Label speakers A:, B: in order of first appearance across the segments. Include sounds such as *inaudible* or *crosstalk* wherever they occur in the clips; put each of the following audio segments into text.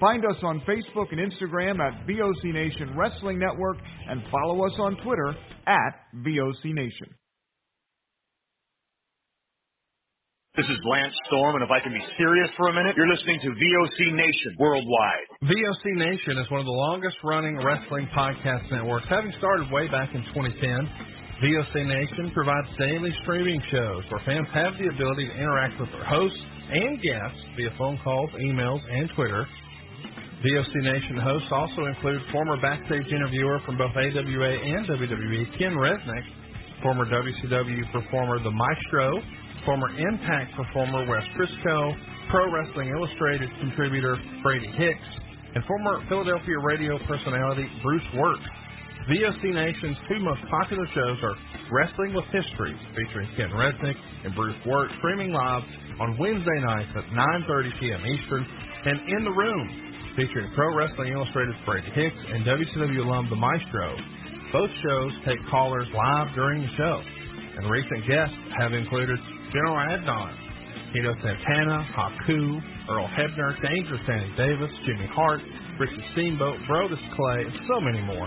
A: Find us on Facebook and Instagram at VOC Nation Wrestling Network and follow us on Twitter at VOC Nation.
B: This is Lance Storm, and if I can be serious for a minute, you're listening to VOC Nation worldwide.
C: VOC Nation is one of the longest running wrestling podcast networks, having started way back in 2010. VOC Nation provides daily streaming shows where fans have the ability to interact with their hosts and guests via phone calls, emails, and Twitter. VOC Nation hosts also include former backstage interviewer from both AWA and WWE, Ken Resnick, former WCW performer The Maestro, former Impact performer Wes Briscoe, Pro Wrestling Illustrated contributor Brady Hicks, and former Philadelphia radio personality Bruce Wirt. VOC Nation's two most popular shows are Wrestling with History, featuring Ken Resnick and Bruce Wirt, streaming live on Wednesday nights at 9.30 p.m. Eastern, and In the Room, featuring Pro Wrestling Illustrated's Brady Hicks and WCW alum The Maestro. Both shows take callers live during the show, and recent guests have included General Adnan, Tito Santana, Haku, Earl Hebner, Dangerous Danny Davis, Jimmy Hart, Ricky Steamboat, Brodus Clay, and so many more.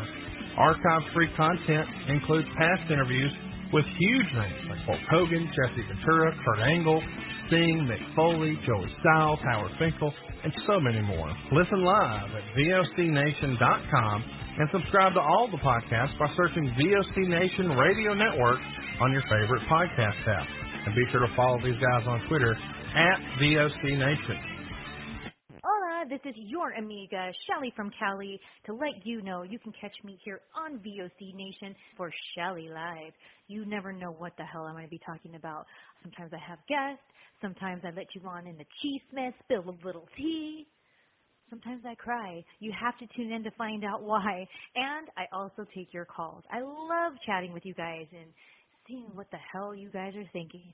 C: Archive-free content includes past interviews with huge names like Hulk Hogan, Jesse Ventura, Kurt Angle, Sting, Mick Foley, Joey Styles, Howard Finkel, and so many more. Listen live at VOCNation.com and subscribe to all the podcasts by searching VOC Nation Radio Network on your favorite podcast app. And be sure to follow these guys on Twitter at VOC Nation.
D: Hola, this is your amiga, Shelly from Cali, to let you know you can catch me here on VOC Nation for Shelly Live. You never know what the hell I'm going to be talking about. Sometimes I have guests, sometimes I let you on in the cheese mess, spill a little tea. Sometimes I cry. You have to tune in to find out why. And I also take your calls. I love chatting with you guys and seeing what the hell you guys are thinking.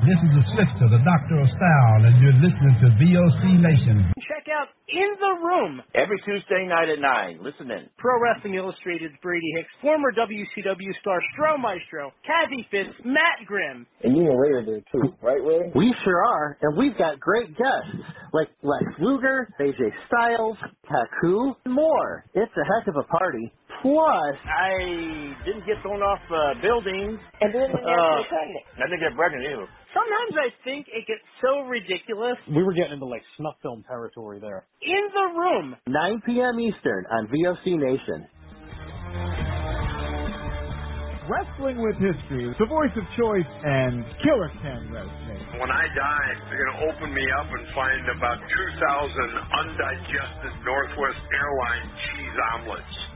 E: This is the sister, the doctor of style, and you're listening to VOC Nation.
F: Check out In the Room
G: Every Tuesday night at 9. Listen in.
F: Pro Wrestling Illustrated's Brady Hicks, former WCW star Stro Maestro, Kathy Fitz, Matt Grimm.
H: And you and Ray are there too, right, Ray?
I: We sure are, and we've got great guests like Lex Luger, AJ Styles, Taku, and more. It's a heck of a party. Plus,
G: I didn't get thrown off uh, buildings.
H: And then when
G: Uh,
H: you're pregnant.
G: I didn't get pregnant either.
F: Sometimes I think it gets so ridiculous.
J: We were getting into like snuff film territory there.
F: In the Room.
I: 9 p.m. Eastern on VOC Nation.
A: Wrestling with History, the voice of choice, and Killer Ken Resnick.
K: When I die, they're going to open me up and find about 2,000 undigested Northwest Airline cheese omelets.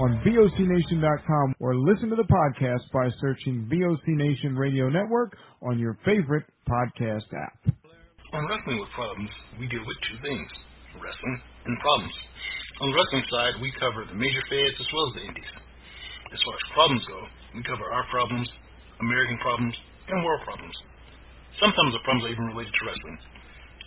A: on VOCNation.com or listen to the podcast by searching VOC Nation Radio Network on your favorite podcast app.
E: On Wrestling with Problems, we deal with two things wrestling and problems. On the wrestling side, we cover the major feds as well as the indies. As far as problems go, we cover our problems, American problems, and world problems. Sometimes the problems are even related to wrestling.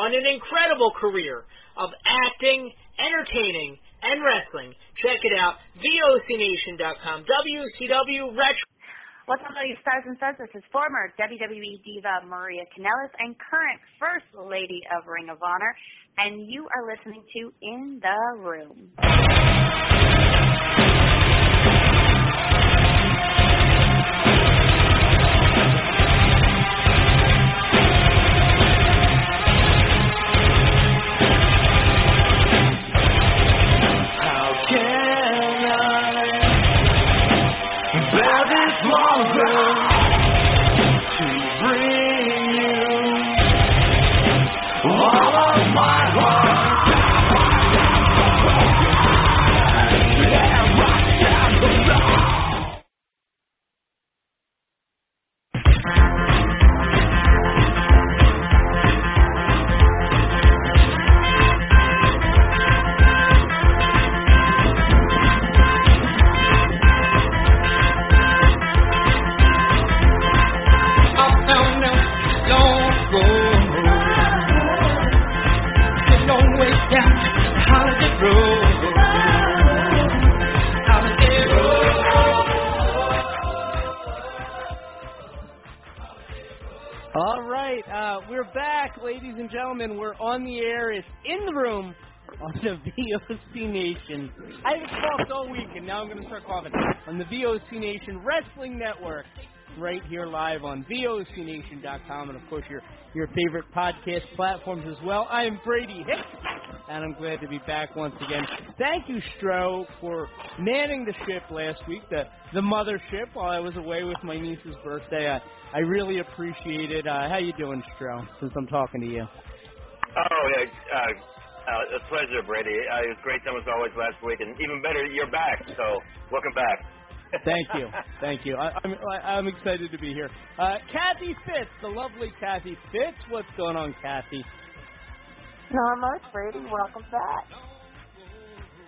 F: on an incredible career of acting, entertaining, and wrestling. Check it out, VOCNation.com, WCW Retro.
L: What's up, all you stars and studs? This is former WWE diva Maria Kanellis and current First Lady of Ring of Honor, and you are listening to In the Room.
M: VOC Nation Wrestling Network, right here live on VOCNation.com, and of course your your favorite podcast platforms as well. I am Brady Hicks, and I'm glad to be back once again. Thank you, Stro, for manning the ship last week, the the mothership, while I was away with my niece's birthday. I I really appreciate it. Uh, how you doing, Stro? Since I'm talking to you.
G: Oh, yeah. Uh, uh, a pleasure, Brady. Uh, it was great time as always last week, and even better, you're back. So, welcome back.
M: Thank you, thank you. I, I'm I, I'm excited to be here. Uh, Kathy Fitz, the lovely Kathy Fitz. What's going on, Kathy?
L: Not much, Brady. Welcome back.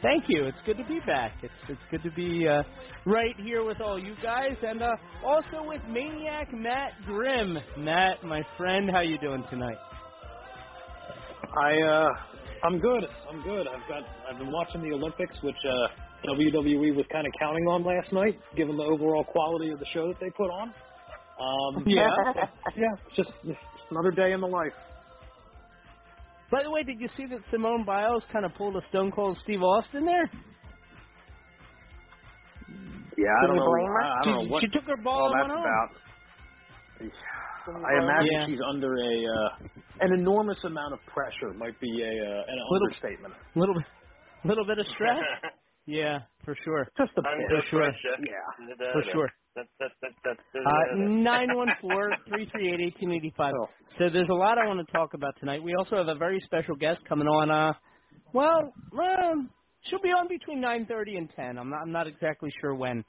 M: Thank you. It's good to be back. It's it's good to be uh, right here with all you guys, and uh, also with Maniac Matt Grimm. Matt, my friend, how you doing tonight?
J: I uh I'm good. I'm good. I've got I've been watching the Olympics, which uh WWE was kind of counting on last night, given the overall quality of the show that they put on. Um *laughs*
M: Yeah. *laughs*
J: yeah, it's just another day in the life.
M: By the way, did you see that Simone Biles kind of pulled a Stone Cold Steve Austin there?
J: Yeah, I don't know. I, I don't
M: She-
J: know what
M: she took her ball
J: all
M: and
J: that's
M: went
J: about. I imagine
M: Yeah.
J: she's under a uh, an enormous amount of pressure. Might be a uh, an
M: Little-
J: understatement.
M: Little bit, little bit of stress. *laughs* yeah, for sure.
J: Just a
G: Under
M: for sure.
G: pressure.
J: Yeah,
M: for sure.
G: That, that, that, that, that,
M: Uh, nine one four three three eight eighteen eighty five. So there's a lot I want to talk about tonight. We also have a very special guest coming on. Uh, well, um, she'll be on between nine thirty and ten. I'm not. I'm not exactly sure when.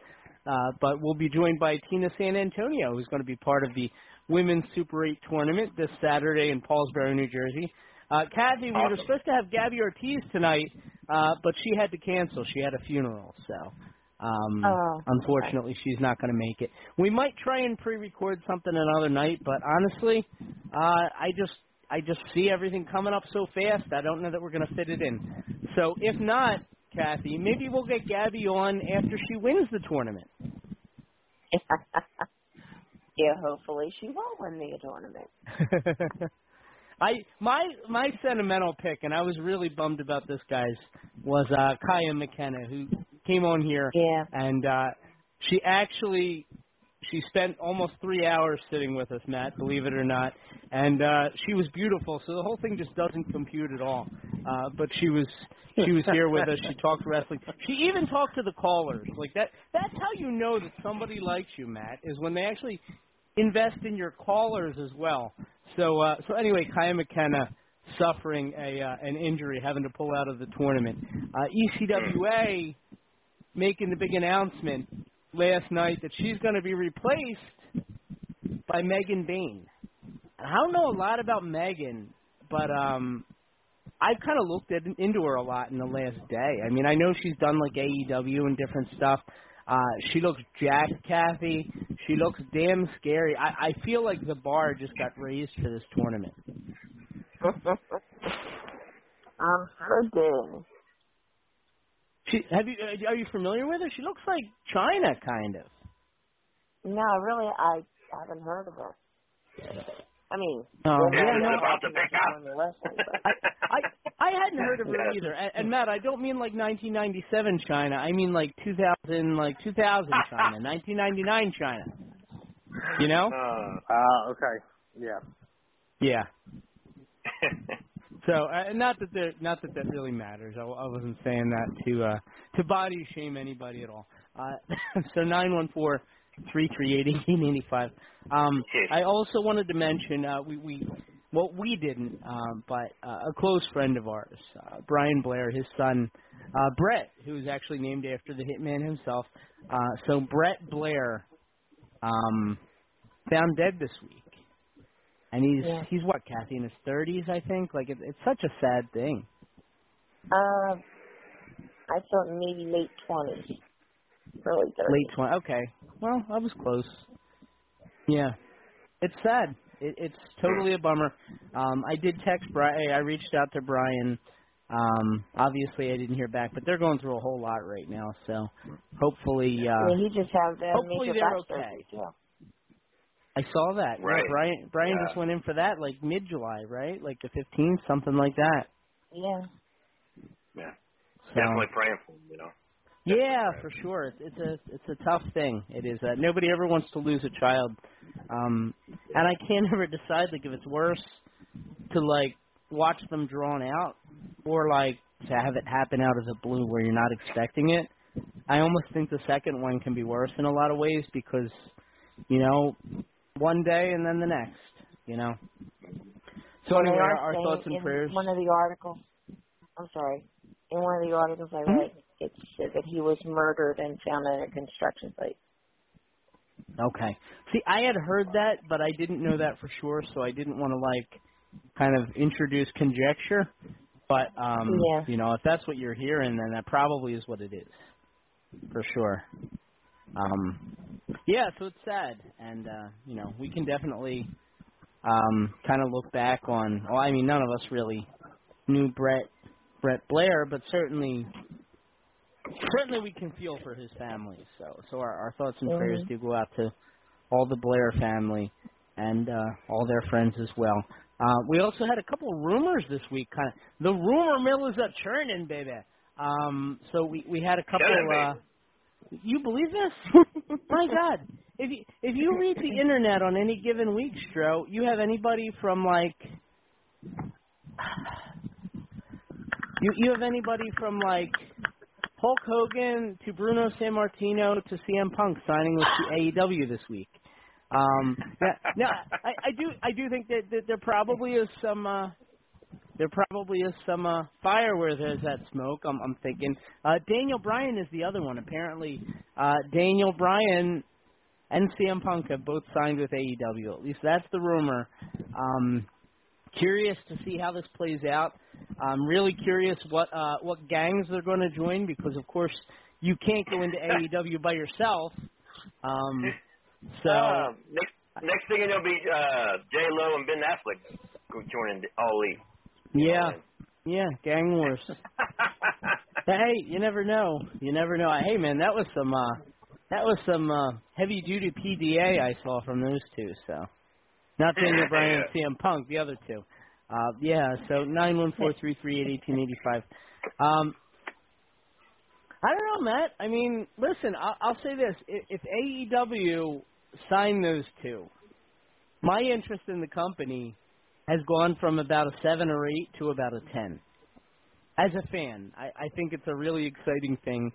M: Uh, but we'll be joined by Tina San Antonio, who's going to be part of the Women's Super 8 tournament this Saturday in Paulsboro, New Jersey. Uh, Kathy, we were supposed to have Gabby Ortiz tonight, uh, but she had to cancel. She had a funeral, so um,
N: Oh,
M: unfortunately she's not going to make it. We might try and pre-record something another night, but honestly, uh, I just I just see everything coming up so fast. I don't know that we're going to fit it in. So if not, Kathy, maybe we'll get Gabby on after she wins the tournament. *laughs*
N: yeah, hopefully she will win the tournament. *laughs*
M: I my my sentimental pick, and I was really bummed about this, guys, was uh Kaya McKenna, who came on here,
N: Yeah.
M: and uh she actually she spent almost three hours sitting with us, Matt, believe it or not, and uh she was beautiful. So the whole thing just doesn't compute at all. Uh But she was she was here with us. She talked wrestling. She even talked to the callers. Like that. That's how you know that somebody likes you, Matt, is when they actually invest in your callers as well. So uh, so anyway, Kaya McKenna suffering a uh, an injury, having to pull out of the tournament. Uh, ECWA making the big announcement last night that she's going to be replaced by Megan Bayne. I don't know a lot about Megan, but um I've kind of looked at, into her a lot in the last day. I mean, I know she's done like AEW and different stuff. Uh, she looks jacked, Kathy. She looks damn scary. I, I feel like the bar just got raised for this tournament. *laughs*
N: I'm did.
M: She, have you uh, are you familiar with her? She looks like Chyna, kind of.
N: No, really, I haven't heard of her. I mean,
M: Oh, yeah, no.
N: about the pick up. But
M: I I hadn't heard of *laughs* her either. And, and Matt, I don't mean like 1997 Chyna. I mean like 2000, like 2000 *laughs* Chyna, 1999 Chyna. You know?
I: Uh, uh, okay. Yeah.
M: Yeah. *laughs* So, uh, not that there, not that that really matters. I, I wasn't saying that to uh, to body shame anybody at all. Uh, so nine one four three three eight eighteen eighty five. Um, I also wanted to mention uh, we we well we didn't, um, but uh, a close friend of ours, uh, Brian Blair, his son uh, Brett, who is actually named after the Hitman himself. Uh, so Brett Blair um, found dead this week. And he's
N: Yeah.
M: he's what, Kathy, in his thirties, I think. Like it, it's such a sad thing.
N: uh, I thought maybe late twenties, early thirties.
M: Late twenty. Okay, well, I was close. Yeah, it's sad. It, it's totally a bummer. Um, I did text Brian. I reached out to Brian. Um, obviously, I didn't hear back, but they're going through a whole lot right now. So hopefully, uh,
N: I he just had uh,
M: hopefully
N: major
M: they're okay.
N: surgery, too.
M: I saw that. Yeah,
G: Right.
M: Brian Brian
G: Yeah.
M: just went in for that like mid July, right? Like the fifteenth, something like that.
N: Yeah.
G: Yeah.
M: So,
G: Definitely praying for him, you know.
M: Yeah, for sure. It's, it's a it's a tough thing. It is. Uh, nobody ever wants to lose a child, um, and I can't *laughs* ever decide like if it's worse to like watch them drawn out or like to have it happen out of the blue where you're not expecting it. I almost think the second one can be worse in a lot of ways because you know one day and then the next. You know. So anyway,
N: are
M: our thoughts and
N: in
M: prayers.
N: One of the articles. I'm sorry. In one of the articles I
M: Mhm.
N: read, it said that he was murdered and found at a construction site.
M: Okay. See, I had heard that, but I didn't know that for sure, so I didn't want to like kind of introduce conjecture. But um
N: Yeah.
M: you know, if that's what you're hearing, then that probably is what it is. For sure. Um yeah, so it's sad and uh, you know, we can definitely um kind of look back on well, I mean none of us really knew Brett Brett Blair, but certainly certainly we can feel for his family. So so our, our thoughts and prayers
N: Mhm.
M: do go out to all the Blair family and uh, all their friends as well. Uh, we also had a couple of rumors this week. Kind of the rumor mill is a churning, baby. Um, so we we had a couple.
G: Churning,
M: Uh, you believe this? *laughs* My God! If you if you read the internet on any given week, Stro, you have anybody from like you you have anybody from like Hulk Hogan to Bruno Sammartino to CM Punk signing with AEW this week. Um, yeah, no, I, I do I do think that, that there probably is some uh, there probably is some uh, fire where there's that smoke. I'm, I'm thinking uh, Daniel Bryan is the other one. Apparently, uh, Daniel Bryan and CM Punk have both signed with AEW. At least that's the rumor. Um, curious to see how this plays out. I'm really curious what uh, what gangs they're going to join because, of course, you can't go into *laughs* AEW by yourself. Um, *laughs* so
G: Uh, next, next thing you know, be uh, J Lo and Ben Affleck go joining Elite.
M: yeah, yeah, gang wars. *laughs* hey, you never know. You never know. Hey, man, that was some uh, that was some uh, heavy duty PDA I saw from those two. So, not Daniel *laughs* Bryan and CM Punk, the other two. Uh, yeah. So nine one four three three eight eighteen eighty five. Um, I don't know, Matt. I mean, listen, I'll, I'll say this: if, if AEW signed those two, my interest in the company has gone from about a seven or eight to about a ten. As a fan, I, I think it's a really exciting thing.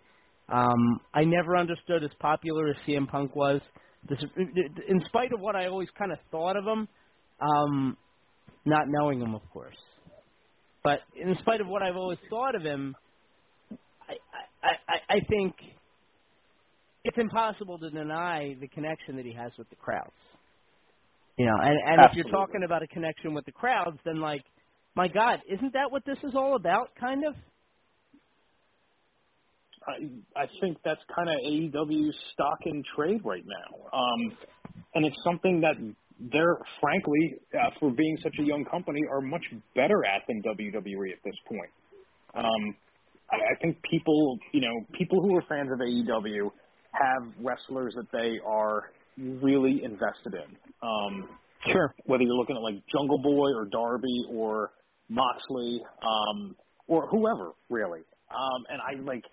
M: Um, I never understood as popular as CM Punk was, this, in spite of what I always kind of thought of him, um, not knowing him, of course. But in spite of what I've always thought of him, I, I, I, I think it's impossible to deny the connection that he has with the crowds. You know, and, and if you're talking about a connection with the crowds, then like, my God, isn't that what this is all about? Kind of.
J: I I think that's kind of AEW's stock in trade right now, um, and it's something that they're frankly, uh, for being such a young company, are much better at than WWE at this point. Um, I, I think people, you know, people who are fans of AEW have wrestlers that they are really invested in. Um,
M: sure.
J: Whether you're looking at like Jungle Boy or Darby or Moxley um, or whoever, really. Um, and I like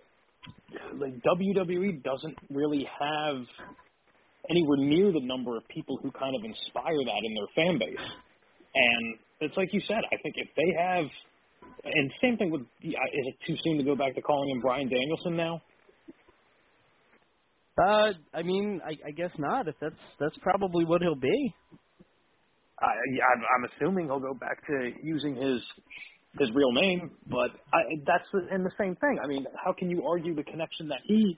J: like WWE doesn't really have anywhere near the number of people who kind of inspire that in their fan base. And it's like you said, I think if they have, and same thing with, is it too soon to go back to calling him Brian Danielson now?
M: Uh, I mean, I, I guess not. If that's that's probably what he'll be.
J: I, I'm, I'm assuming he'll go back to using his his real name, but I, that's and the same thing. I mean, how can you argue the connection that he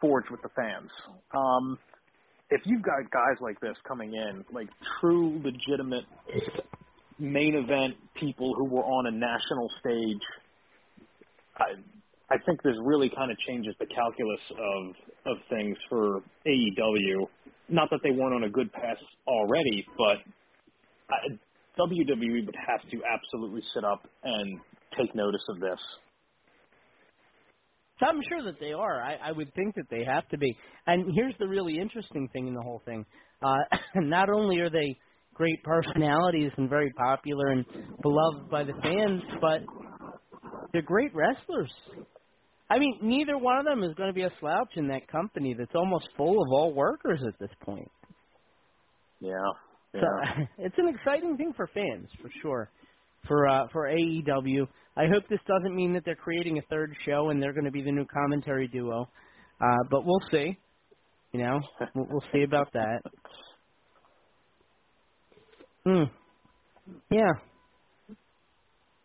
J: forged with the fans? Um, if you've got guys like this coming in, like true, legitimate main event people who were on a national stage, I, I think this really kind of changes the calculus of of things for AEW. Not that they weren't on a good path already, but I, WWE would have to absolutely sit up and take notice of this.
M: I'm sure that they are. I, I would think that they have to be. And here's the really interesting thing in the whole thing. Uh, *laughs* not only are they great personalities and very popular and beloved by the fans, but they're great wrestlers. I mean, neither one of them is going to be a slouch in that company that's almost full of all workers at this point.
J: Yeah.
M: So *laughs* it's an exciting thing for fans, for sure. For uh, for AEW, I hope this doesn't mean that they're creating a third show and they're going to be the new commentary duo. Uh, but we'll see. You know, *laughs* we'll, we'll see about that. Hmm. Yeah.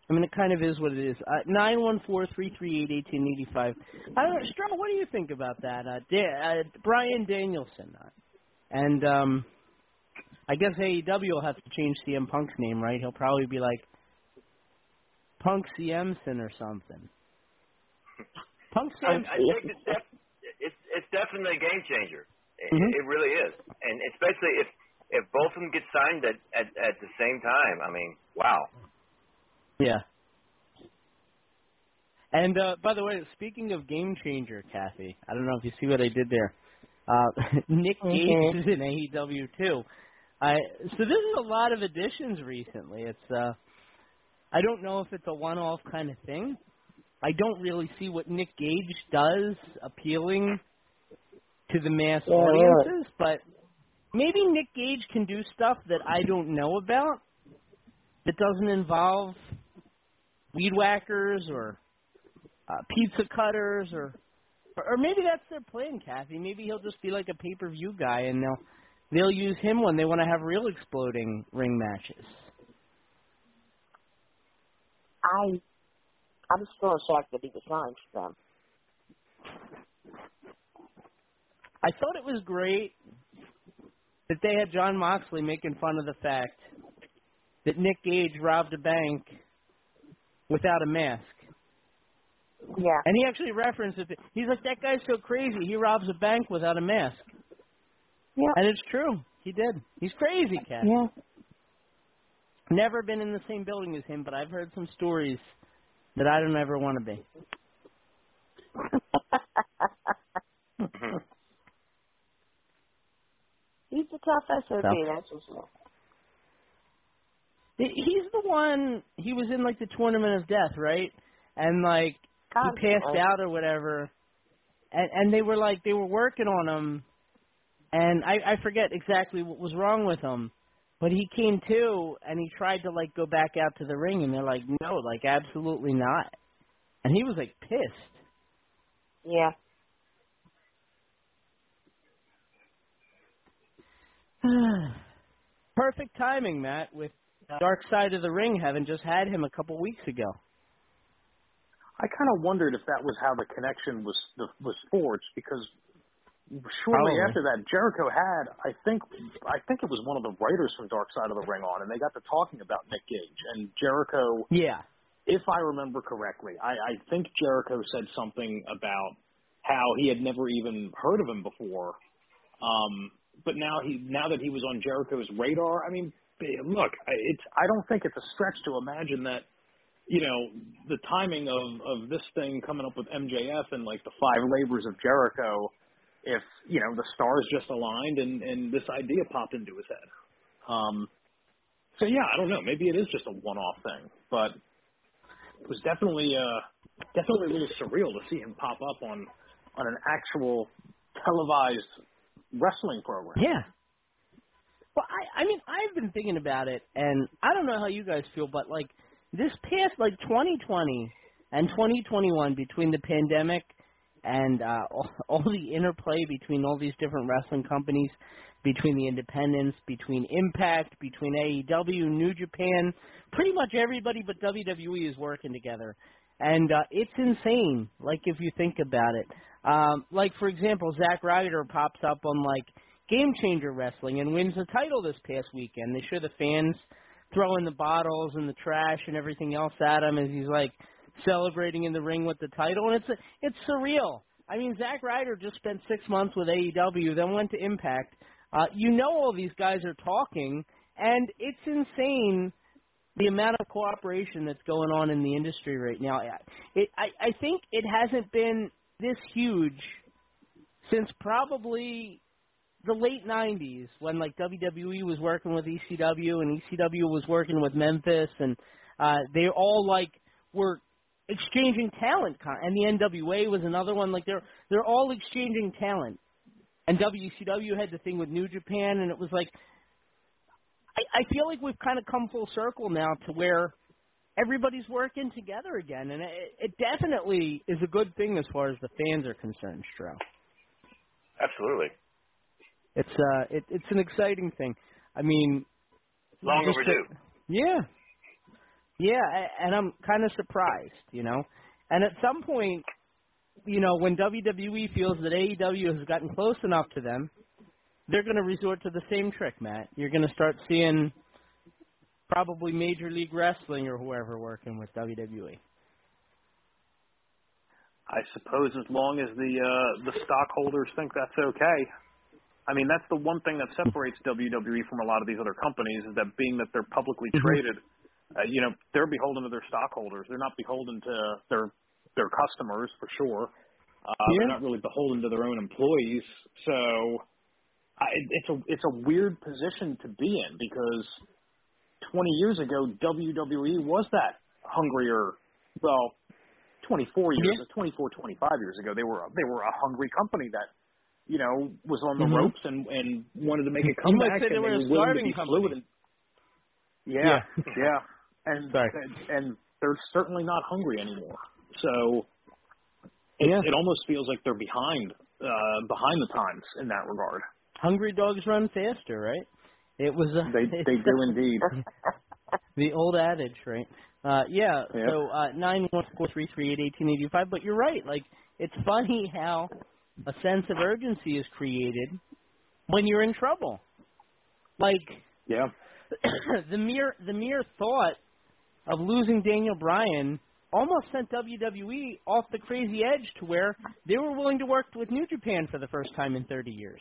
M: I mean, it kind of is what it is. Uh, nine one four three three eight eighteen eighty five. I don't know, what do you think about that? Uh, da- uh, Brian Danielson, uh, and um, I guess AEW will have to change CM Punk's name, right? He'll probably be like Punk CMson or something. Punk
G: I,
M: CMson.
G: I think it's, def- it's it's definitely a game changer. It,
M: Mhm.
G: it really is, and especially if if both of them get signed at at, at the same time. I mean, wow.
M: Yeah. And uh, by the way, speaking of game changer, Kathy, I don't know if you see what I did there. Uh, *laughs* Nick Gage
N: Mhm.
M: is in AEW too. I so this is a lot of additions recently. It's uh, I don't know if it's a one-off kind of thing. I don't really see what Nick Gage does appealing to the mass
N: Yeah,
M: audiences, but maybe Nick Gage can do stuff that I don't know about that doesn't involve weed whackers or uh, pizza cutters or, or or maybe that's their plan, Kathy. Maybe he'll just be like a pay per view guy and they'll they'll use him when they want to have real exploding ring matches.
N: I, I'm still shocked that he was signed for them.
M: I thought it was great. that they had Jon Moxley making fun of the fact that Nick Gage robbed a bank without a mask.
N: Yeah.
M: And he actually referenced it. He's like, that guy's so crazy. He robs a bank without a mask.
N: Yeah.
M: And it's true. He did. He's crazy, cat.
N: Yeah.
M: Never been in the same building as him, but I've heard some stories that I don't ever want to be. *laughs*
N: He's a tough SOB,
M: So.
N: that's for sure.
M: He's the one. He was in like the tournament of death, right? And like he passed out or whatever. And and they were like they were working on him, and I I forget exactly what was wrong with him, but he came to and he tried to like go back out to the ring, and they're like no, like absolutely not, and he was like pissed.
N: Yeah. *sighs*
M: Perfect timing, Matt, with Dark Side of the Ring having just had him a couple weeks ago.
J: I kind of wondered if that was how the connection was was forged because shortly
M: Probably.
J: after that, Jericho had I think I think it was one of the writers from Dark Side of the Ring on, and they got to talking about Nick Gage and Jericho.
M: Yeah.
J: If I remember correctly, I, I think Jericho said something about how he had never even heard of him before. Um, but now he now that he was on Jericho's radar, I mean, look, I- it's I don't think it's a stretch to imagine that you know, the timing of of this thing coming up with MJF and like the five labors of Jericho, if you know the stars just aligned and and this idea popped into his head. Um, so yeah, I don't know. Maybe it is just a one-off thing, but it was definitely uh definitely little surreal to see him pop up on on an actual televised wrestling program.
M: Yeah. Well, I I mean I've been thinking about it, and I don't know how you guys feel, but like this past like 2020 and 2021 between the pandemic and uh *laughs* all, all the interplay between all these different wrestling companies, between the independents, between Impact, between AEW, New Japan, pretty much everybody but WWE is working together. And uh it's insane, like if you think about it. Um like for example, Zack Ryder pops up on like Game Changer Wrestling and wins the title this past weekend. They show the fans throwing the bottles and the trash and everything else at him as he's like celebrating in the ring with the title, and it's it's surreal. I mean, Zack Ryder just spent six months with AEW, then went to Impact. Uh, you know, all these guys are talking, and it's insane the amount of cooperation that's going on in the industry right now. It, I, I think it hasn't been this huge since probably the late '90s when like WWE was working with ECW and ECW was working with Memphis, and uh, they all like were exchanging talent. And the NWA was another one. Like they're they're all exchanging talent. And WCW had the thing with New Japan, and it was like I, I feel like we've kind of come full circle now to where everybody's working together again, and it, it definitely is a good thing as far as the fans are concerned, Stro.
G: Absolutely.
M: It's uh, it, it's an exciting thing. I mean,
G: Long overdue.
M: yeah, yeah, and I'm kind of surprised, you know. And at some point, you know, when WWE feels that AEW has gotten close enough to them, they're going to resort to the same trick, Matt. You're going to start seeing probably Major League Wrestling or whoever working with. WWE.
J: I suppose as long as the uh, the stockholders think that's okay. I mean, that's the one thing that separates WWE from a lot of these other companies is that being that they're publicly
M: Mm-hmm.
J: traded, uh, you know, they're beholden to their stockholders. They're not beholden to their their customers for sure. Uh,
M: Yeah.
J: They're not really beholden to their own employees. So I, it's a it's a weird position to be in because 20 years ago WWE was that hungrier. Well, 24 years, 24, 25 years ago, they were they were a hungry company that you know was on the
M: Mhm.
J: ropes and and wanted to make a
M: You might
J: comeback
M: say they were a starving company.
J: fluid. Yeah, yeah, *laughs* and,
M: Sorry.
J: and and they're certainly not hungry anymore. So it,
M: Yeah.
J: it almost feels like they're behind uh behind the times in that regard.
M: Hungry dogs run faster, right? It was a,
J: They they do *laughs* indeed.
M: the old adage, right? Uh yeah,
J: Yep.
M: so uh nine one four three three eight eighteen eighty five. But you're right. Like it's funny how a sense of urgency is created when you're in trouble. Like
J: Yeah. *coughs*
M: the mere the mere thought of losing Daniel Bryan almost sent WWE off the crazy edge to where they were willing to work with New Japan for the first time in 30 years.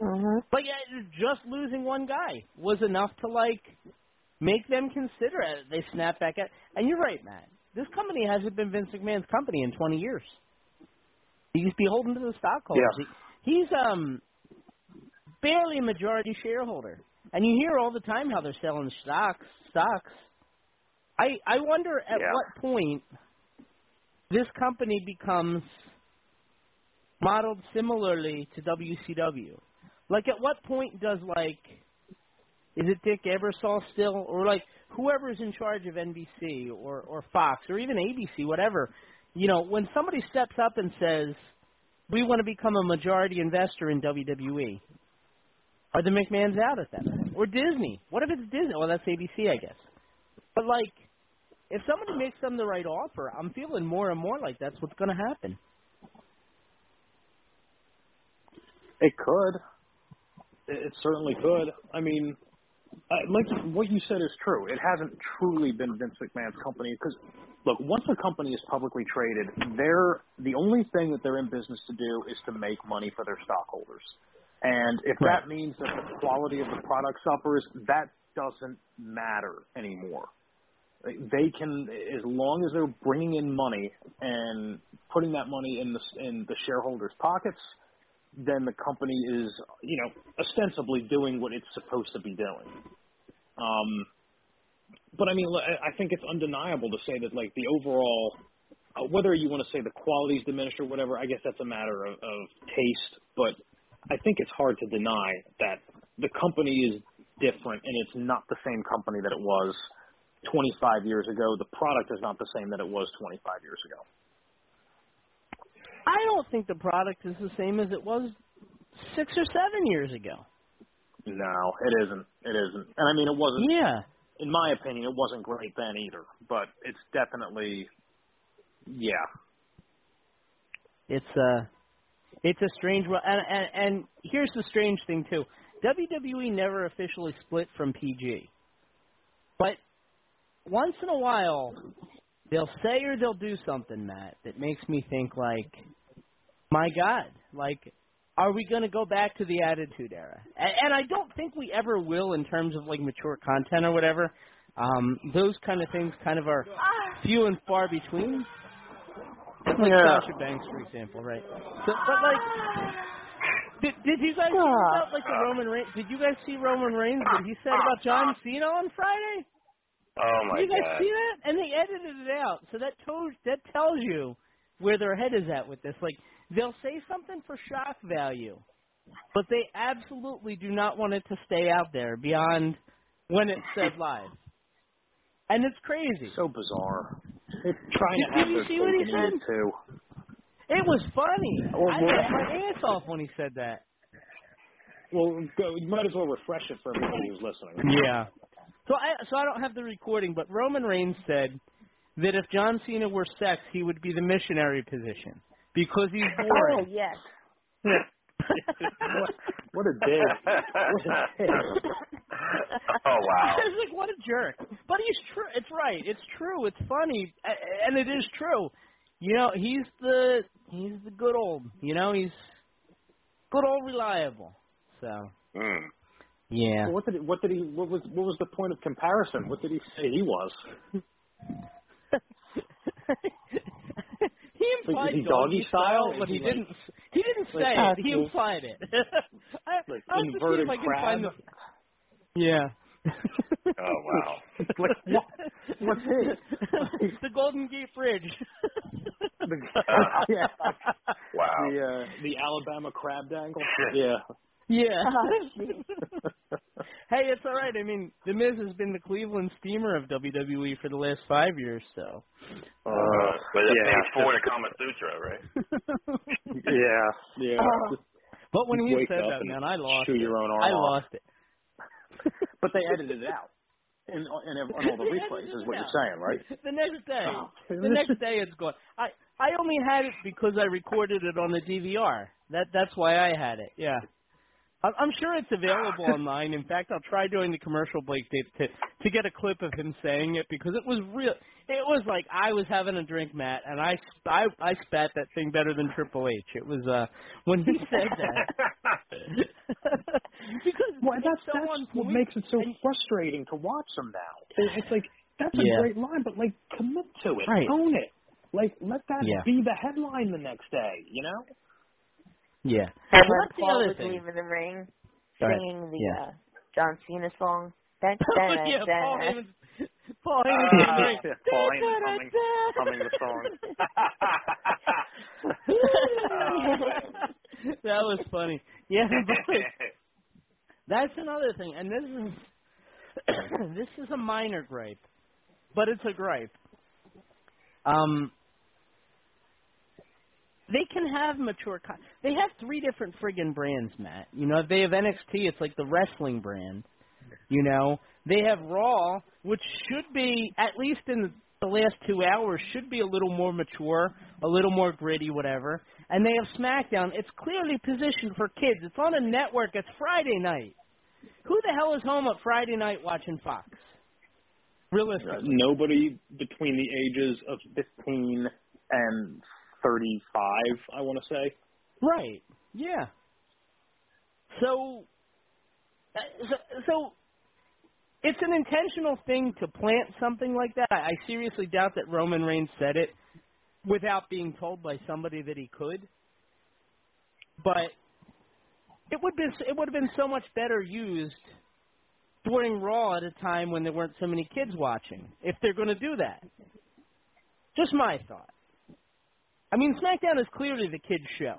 N: Mm-hmm.
M: But yeah, just losing one guy was enough to like make them consider it. They snap back at, and you're right, Matt. This company hasn't been Vince McMahon's company in 20 years. He's beholden to the stockholders.
J: Yeah.
M: He, he's um barely a majority shareholder, and you hear all the time how they're selling stocks. Stocks. I I wonder at
J: Yeah.
M: what point this company becomes modeled similarly to WCW. Like, at what point does like, is it Dick Ebersol still, or like whoever's in charge of NBC or or Fox or even ABC, whatever? You know, when somebody steps up and says, "We want to become a majority investor in WWE," are the McMahon's out at that? Or Disney? What if it's Disney? Well, that's ABC, I guess. But like, if somebody makes them the right offer, I'm feeling more and more like that's what's going to happen.
J: It could. It, certainly could. I mean, like what you said is true. It hasn't truly been Vince McMahon's company because, look, once a company is publicly traded, they're the only thing that they're in business to do is to make money for their stockholders. And if that means that the quality of the product suffers, that doesn't matter anymore. They can, as long as they're bringing in money and putting that money in the in the shareholders' pockets, then the company is, you know, ostensibly doing what it's supposed to be doing. Um, but I mean, I think it's undeniable to say that like the overall, uh, whether you want to say the quality's diminished or whatever, I guess that's a matter of, of taste. But I think it's hard to deny that the company is different and it's not the same company that it was 25 years ago. The product is not the same that it was 25 years ago.
M: I don't think the product is the same as it was six or seven years ago.
J: No, it isn't. It isn't. And I mean, it wasn't.
M: Yeah.
J: In my opinion, it wasn't great then either. But it's definitely, yeah.
M: It's uh it's a strange one and, and and here's the strange thing too. WWE never officially split from PG. But once in a while they'll say or they'll do something, Matt, that makes me think like my God, like are we going to go back to the Attitude Era? And, and I don't think we ever will in terms of like mature content or whatever. Um, those kind of things kind of are few and far between. Like
J: Yeah.
M: Sasha Banks, for example, right? So, but like, did did you guys about like the Roman Reigns? Did you guys see Roman Reigns? What he said about John Cena on Friday?
G: Oh my
M: you guys
G: god.
M: see that? And they edited it out, so that told that tells you where their head is at with this. Like they'll say something for shock value, but they absolutely do not want it to stay out there beyond when it's said live. And it's crazy.
J: So bizarre. They're *laughs* trying
M: Did-
J: to have
M: did you see what he
J: cake and eat
M: said?
J: it too.
M: It was funny.
J: Or
M: I
J: what?
M: laughed *laughs* my ass off when he said that.
J: Well, go, you might as well refresh it for everybody who's listening.
M: Yeah. So I so I don't have the recording, but Roman Reigns said that if John Cena were sex, he would be the missionary position because he's *laughs*
N: Oh yes.
J: what, *laughs* *laughs* what a dick. What a dick.
G: Oh wow.
M: I was like, what a jerk. But he's true. It's right. It's true. It's funny, and it is true. You know, he's the he's the good old. You know, he's good old reliable. So
G: Mm.
M: Yeah.
J: Well, what did he, what did he what was what was the point of comparison? What did he say he was?
M: he implied
J: Like, doggy style?
M: but he
J: Like-
M: didn't. He didn't say
J: Like,
M: it. He implied it. *laughs* I,
J: Like
M: I'll have to see
J: inverted
M: if I can
J: crab?
M: find the. Yeah.
G: Oh wow. *laughs*
J: like what? What's it? *laughs*
M: the Golden Gate Bridge.
J: yeah.
G: Wow.
J: The uh, the Alabama crab dangle. Yeah.
M: Yeah. *laughs* *laughs* hey, it's all right. I mean, The Miz has been the Cleveland steamer of WWE for the last five years, so.
G: Uh, but that's
J: yeah.
G: page four in the Kama Sutra, right? *laughs*
J: Yeah. Yeah. Just
M: But when he said that, man, I lost
J: chew
M: it.
J: your own arm
M: I
J: off.
M: lost it.
J: But they edited it out. In, in, on all the replays is what
M: out.
J: you're saying, right?
M: The next day,
J: Oh.
M: the next day it's gone. I I only had it because I recorded it on the DVR. That that's why I had it. Yeah. I'm sure it's available *laughs* online. In fact, I'll try doing the commercial break to, to to get a clip of him saying it because it was real. It was like I was having a drink, Matt, and I I, I spat that thing better than Triple H. It was uh when he said that. *laughs* because
J: well, that's
M: so
J: that's what makes it so frustrating to watch them now. It's like that's a
M: Yeah.
J: great line, but like commit to it,
M: Right.
J: own it. Like let that
M: Yeah.
J: be the headline the next day. You know.
M: Yeah.
N: And
M: So
N: when
M: that's the
N: Paul
M: other
N: was
M: thing.
N: leaving the ring,
M: Go ahead.
N: singing the
M: Yeah.
N: uh, John Cena song. Dun, *laughs*
M: Oh,
N: dun,
M: yeah,
N: dun,
M: Paul
N: dun.
M: Heyman's Paul Heyman's
J: Ah,
M: getting
J: yeah, Paul Heyman humming, humming the song. *laughs*
M: that was funny. Yeah, but *laughs* that's another thing, and this is *coughs* this is a minor gripe, but it's a gripe. Um, they can have mature. Co- they have three different friggin' brands, Matt. You know, if they have NXT. It's like the wrestling brand. You know, they have Raw, which should be at least in the last two hours should be a little more mature, a little more gritty, whatever. And they have SmackDown. It's clearly positioned for kids. It's on a network. It's Friday night. Who the hell is home at Friday night watching Fox? Realistically.
J: Uh, nobody between the ages of 15 and 35, I want to say.
M: Right. Yeah. So, uh, so, so it's an intentional thing to plant something like that. I, seriously doubt that Roman Reigns said it without being told by somebody that he could. But it would be it would have been so much better used during Raw at a time when there weren't so many kids watching. If they're going to do that, just my thought. I mean, SmackDown is clearly the kids' show.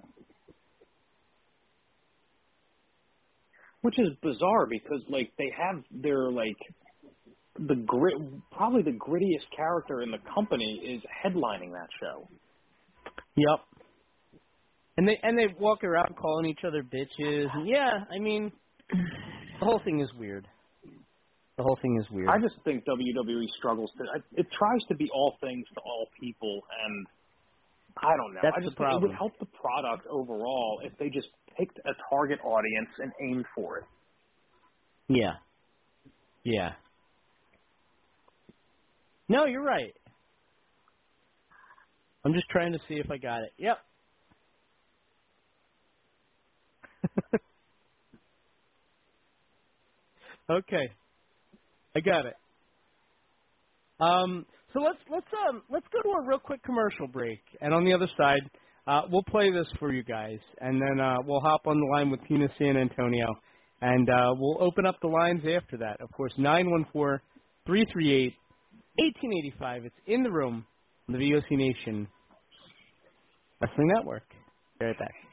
J: Which is bizarre because like they have their like the grit probably the grittiest character in the company is headlining that show.
M: Yep. And they and they walk around calling each other bitches. And yeah, I mean, the whole thing is weird. The whole thing is weird.
J: I just think WWE struggles to it tries to be all things to all people and I don't know.
M: That's
J: I
M: the
J: just think it would help the product overall if they just picked a target audience and aimed for it.
M: Yeah. Yeah. No, you're right. I'm just trying to see if I got it. Yep. *laughs* okay. I got it. Um so let's let's um let's go to a real quick commercial break and on the other side uh we'll play this for you guys and then uh we'll hop on the line with Tina San Antonio and uh we'll open up the lines after that. Of course, nine one four three three eight eighteen eighty five. It's in the room on the VOC Nation Wrestling Network. Be right back.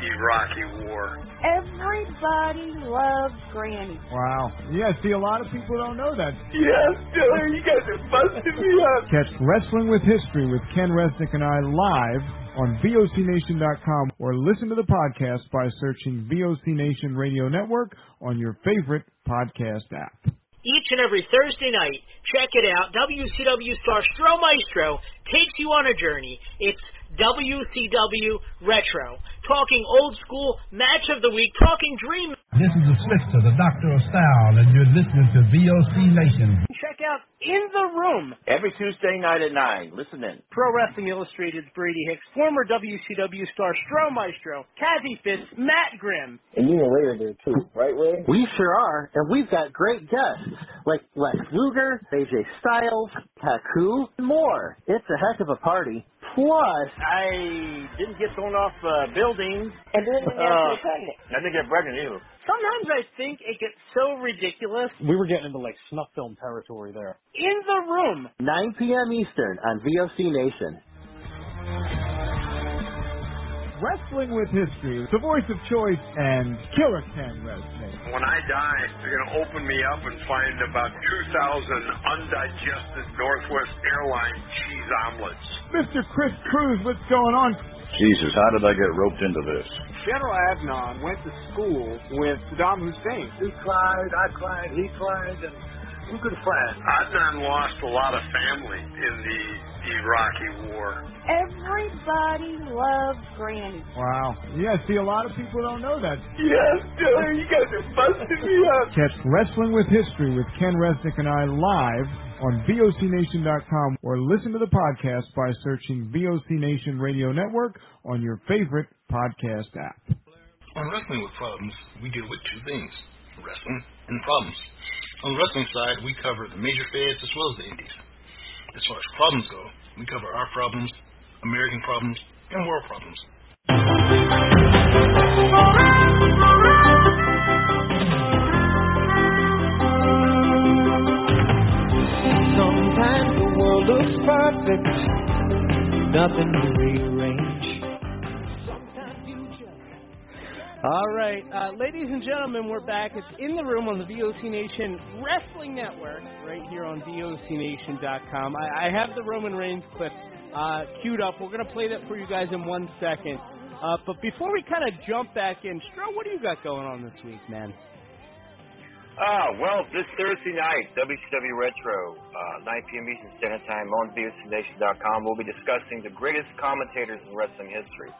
K: Iraqi war.
N: Everybody loves Granny.
A: Wow. Yeah, see, a lot of people don't know that.
O: Yes, Dylan, you guys are busting me up.
A: Catch Wrestling with History with Ken Resnick and I live on VOCNation.com or listen to the podcast by searching VOC Nation Radio Network on your favorite podcast app.
F: Each and every Thursday night, check it out. WCW star Stro Maestro takes you on a journey. It's WCW Retro. Talking old school, match of the week, talking dream.
P: This is the Slickster, the Doctor of Style, and you're listening to VOC Nation.
M: Check out In the Room.
Q: Every Tuesday night at 9. Listen in.
M: Pro Wrestling Illustrated's Brady Hicks, former WCW star Stro Maestro, Kathy Fitz, Matt Grimm.
H: And you were later there too, right, Ray?
I: We sure are, and we've got great guests like Lex Luger, AJ Styles, Taku, and more. It's a heck of a party. Plus,
Q: I didn't get thrown off uh, buildings.
N: And didn't get
Q: Uh,
N: pregnant.
Q: I didn't get pregnant either.
M: Sometimes I think it gets so ridiculous.
J: We were getting into like snuff film territory there.
M: In the Room.
I: 9 p.m. Eastern on VOC Nation.
A: Wrestling with History, the voice of choice, and Killer Ken Resnick.
K: When I die, they're going to open me up and find about 2,000 undigested Northwest Airline cheese omelets.
A: Mr. Chris Cruz, what's going on?
R: Jesus, how did I get roped into this?
S: General Adnan went to school with Saddam Hussein.
O: He cried, I cried, he cried, and we could fight.
K: Adnan lost a lot of family in the Iraqi war.
N: Everybody loves Granny.
A: Wow. Yeah, see, a lot of people don't know that.
O: Yes, Joey, you guys are busting me up.
A: Catch Wrestling with History with Ken Resnick and I live on VOCNation.com or listen to the podcast by searching VOC Nation Radio Network on your favorite podcast app.
E: On Wrestling with Problems, we deal with two things wrestling and problems. On the wrestling side, we cover the major feds as well as the indies. As far as problems go, we cover our problems, American problems, and world problems.
T: Sometimes the world looks perfect, nothing to rearrange.
M: All right, uh, ladies and gentlemen, we're back. It's in the room on the VOC Nation Wrestling Network, right here on VOCNation.com. I, I have the Roman Reigns clip uh, queued up. We're going to play that for you guys in one second. Uh, but before we kind of jump back in, Stro, what do you got going on this week, man?
G: Ah, well, this Thursday night, WCW Retro, uh, 9 p.m. Eastern Standard Time on VOCNation.com, we'll be discussing the greatest commentators in wrestling history.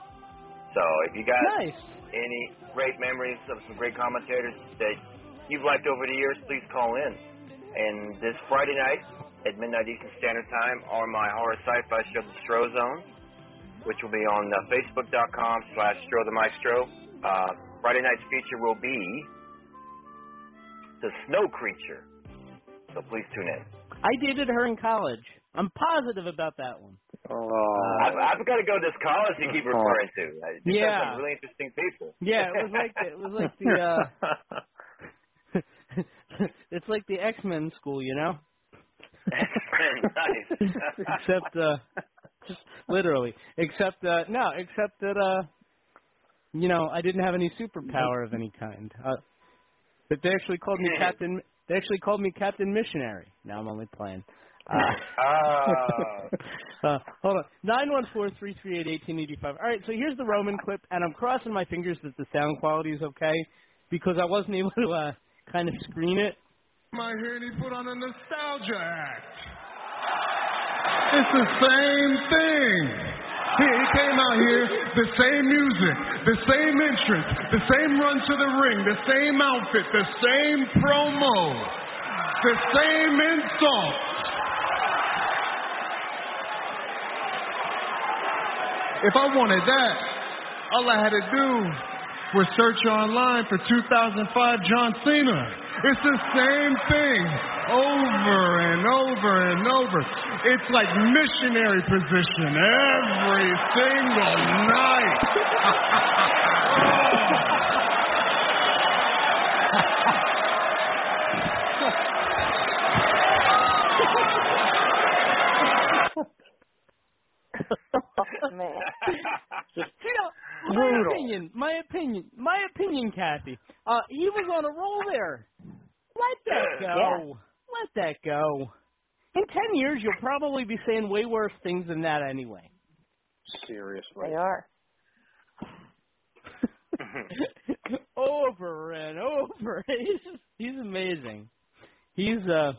G: So if you guys
M: Nice.
G: Any great memories of some great commentators that you've liked over the years, please call in. And this Friday night at midnight Eastern Standard Time on my horror sci-fi show, The Stro Zone, which will be on uh, Facebook.com slash Stro the Maestro. Uh, Friday night's feature will be the Snow Creature. So please tune in.
M: I dated her in college. I'm positive about that one.
G: Oh. I've, I've got to go to this college you keep referring to. It
M: yeah,
G: some really interesting people.
M: Yeah, it was like the, it was like the uh *laughs* it's like the X Men school, you know?
G: X Men nice. *laughs*
M: except uh just literally. Except uh no, except that uh you know, I didn't have any superpower of any kind. Uh but they actually called me Captain they actually called me Captain Missionary. Now I'm only playing. Uh, *laughs* uh, hold on. Nine one four three three eight eighteen eighty five. All right, so here's the Roman clip, and I'm crossing my fingers that the sound quality is okay because I wasn't able to uh, kind of screen it.
U: My here he put on a nostalgia act. It's the same thing. He, he came out here, the same music, the same entrance, the same run to the ring, the same outfit, the same promo, the same insult. If I wanted that, all I had to do was search online for 2005 John Cena. It's the same thing over and over and over. It's like missionary position every single night. *laughs*
N: Man. *laughs*
M: you know, my
N: Brutal.
M: opinion, my opinion, my opinion, Kathy. Uh, he was on a roll there. Let that go. Let that go. In ten years, you'll probably be saying way worse things than that anyway.
J: Seriously.
N: They are. *laughs*
M: over and over. *laughs* He's just, he's amazing. He's uh.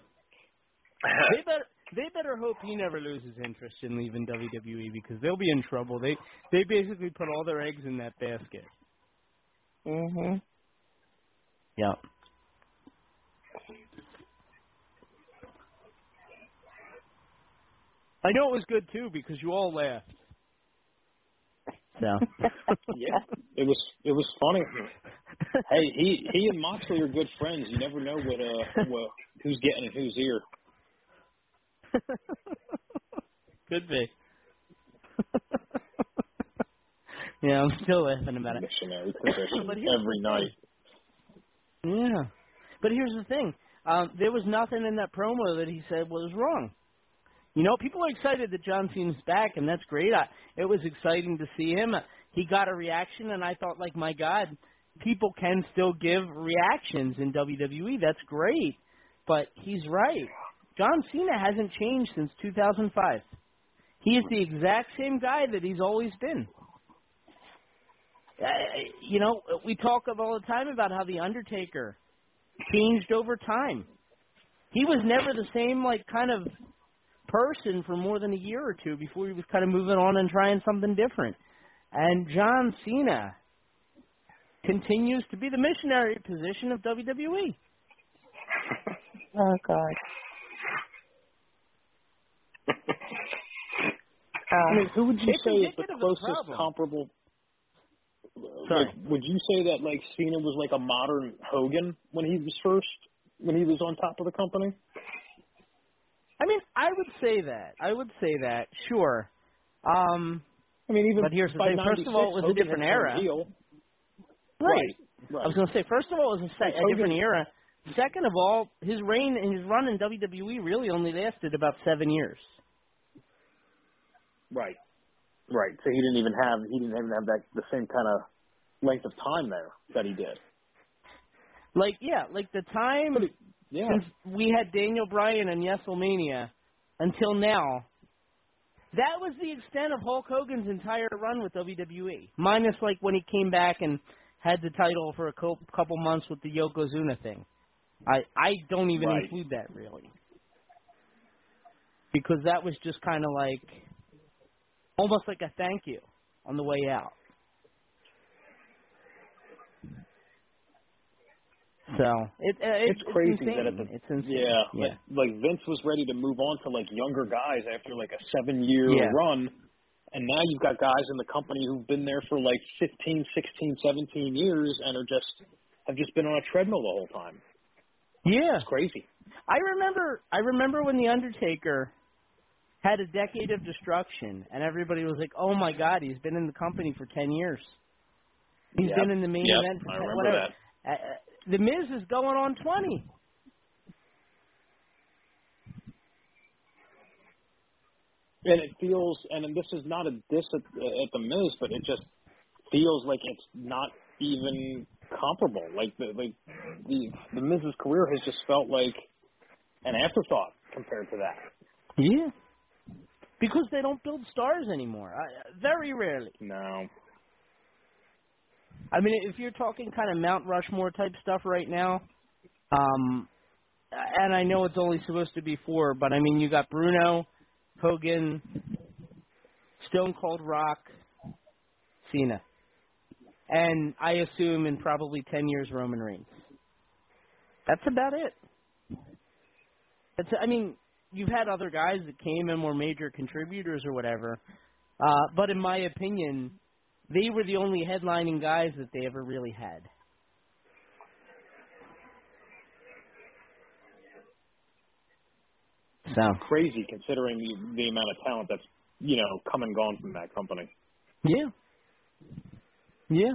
M: They better they better hope he never loses interest in leaving WWE because they'll be in trouble. They they basically put all their eggs in that basket.
N: Mhm.
M: Yeah. I know it was good too because you all laughed. So *laughs*
J: yeah, it was it was funny. hey, he he and Moxley are good friends. You never know what uh what, who's getting in whose ear.
M: Could be. *laughs* yeah, I'm still laughing about it.
J: Missionary position
M: But here's
J: every night.
M: Yeah. But here's the thing. Um, there was nothing in that promo that he said was wrong. You know, people are excited that John Cena's back, and that's great. I, it was exciting to see him. He got a reaction, and I thought, like, my God, people can still give reactions in WWE. That's great. But he's right. John Cena hasn't changed since 2005. He is the exact same guy that he's always been. Uh, you know, we talk all the time about how the Undertaker changed over time. He was never the same like kind of person for more than a year or two before he was kind of moving on and trying something different. And John Cena continues to be the missionary position of WWE.
N: Oh God.
J: I mean, who would you say is the
M: indicative of the
J: closest comparable?
M: Sorry.
J: Like, would you say that like Cena was like a modern Hogan when he was first when he was on top of the company?
M: I mean, I would say that. I would say that. Sure. Um
J: I mean, even
M: but here's the thing. First of all, it was a different era. Right.
J: Right.
M: I was going to say, first of all, it was a, se- a different era. Second of all, his reign and his run in WWE really only lasted about seven years.
J: Right. Right. So he didn't even have he didn't even have that the same kind of length of time there that he did.
M: Like, yeah, like the time
J: Yeah.
M: since we had Daniel Bryan and WrestleMania until now, that was the extent of Hulk Hogan's entire run with WWE, minus like when he came back and had the title for a co- couple months with the Yokozuna thing. I I don't even
J: Right.
M: include that really, because that was just kind of like almost like a thank you on the way out. So it, uh,
J: it's,
M: it's
J: crazy
M: insane.
J: that at the
M: it's insane.
J: yeah,
M: yeah.
J: Like, like Vince was ready to move on to like younger guys after like a seven year
M: Yeah.
J: run, and now you've got guys in the company who've been there for like 15, 16, 17 years and are just have just been on a treadmill the whole time.
M: Yeah.
J: It's crazy.
M: I remember I remember when the Undertaker had a decade of destruction and everybody was like, "Oh my god, he's been in the company for 10 years." He's
J: Yep.
M: been in the main
J: Yep.
M: event for
J: I
M: 10
J: remember
M: whatever.
J: that.
M: Uh, uh, the Miz is going on 20.
J: And it feels, and this is not a diss at, at the Miz, but it just feels like it's not even comparable. Like the like the the Miz's career has just felt like an afterthought compared to that.
M: Yeah. Because they don't build stars anymore. I, very rarely.
J: No.
M: I mean, if you're talking kind of Mount Rushmore type stuff right now, um, and I know it's only supposed to be four, but I mean, you got Bruno, Hogan, Stone Cold Rock, Cena, and I assume in probably ten years Roman Reigns. That's about it. That's, I mean, you've had other guys that came and were major contributors or whatever, uh, but in my opinion, they were the only headlining guys that they ever really had. So
J: Crazy considering the, the amount of talent that's you know come and gone from that company.
M: yeah, yeah.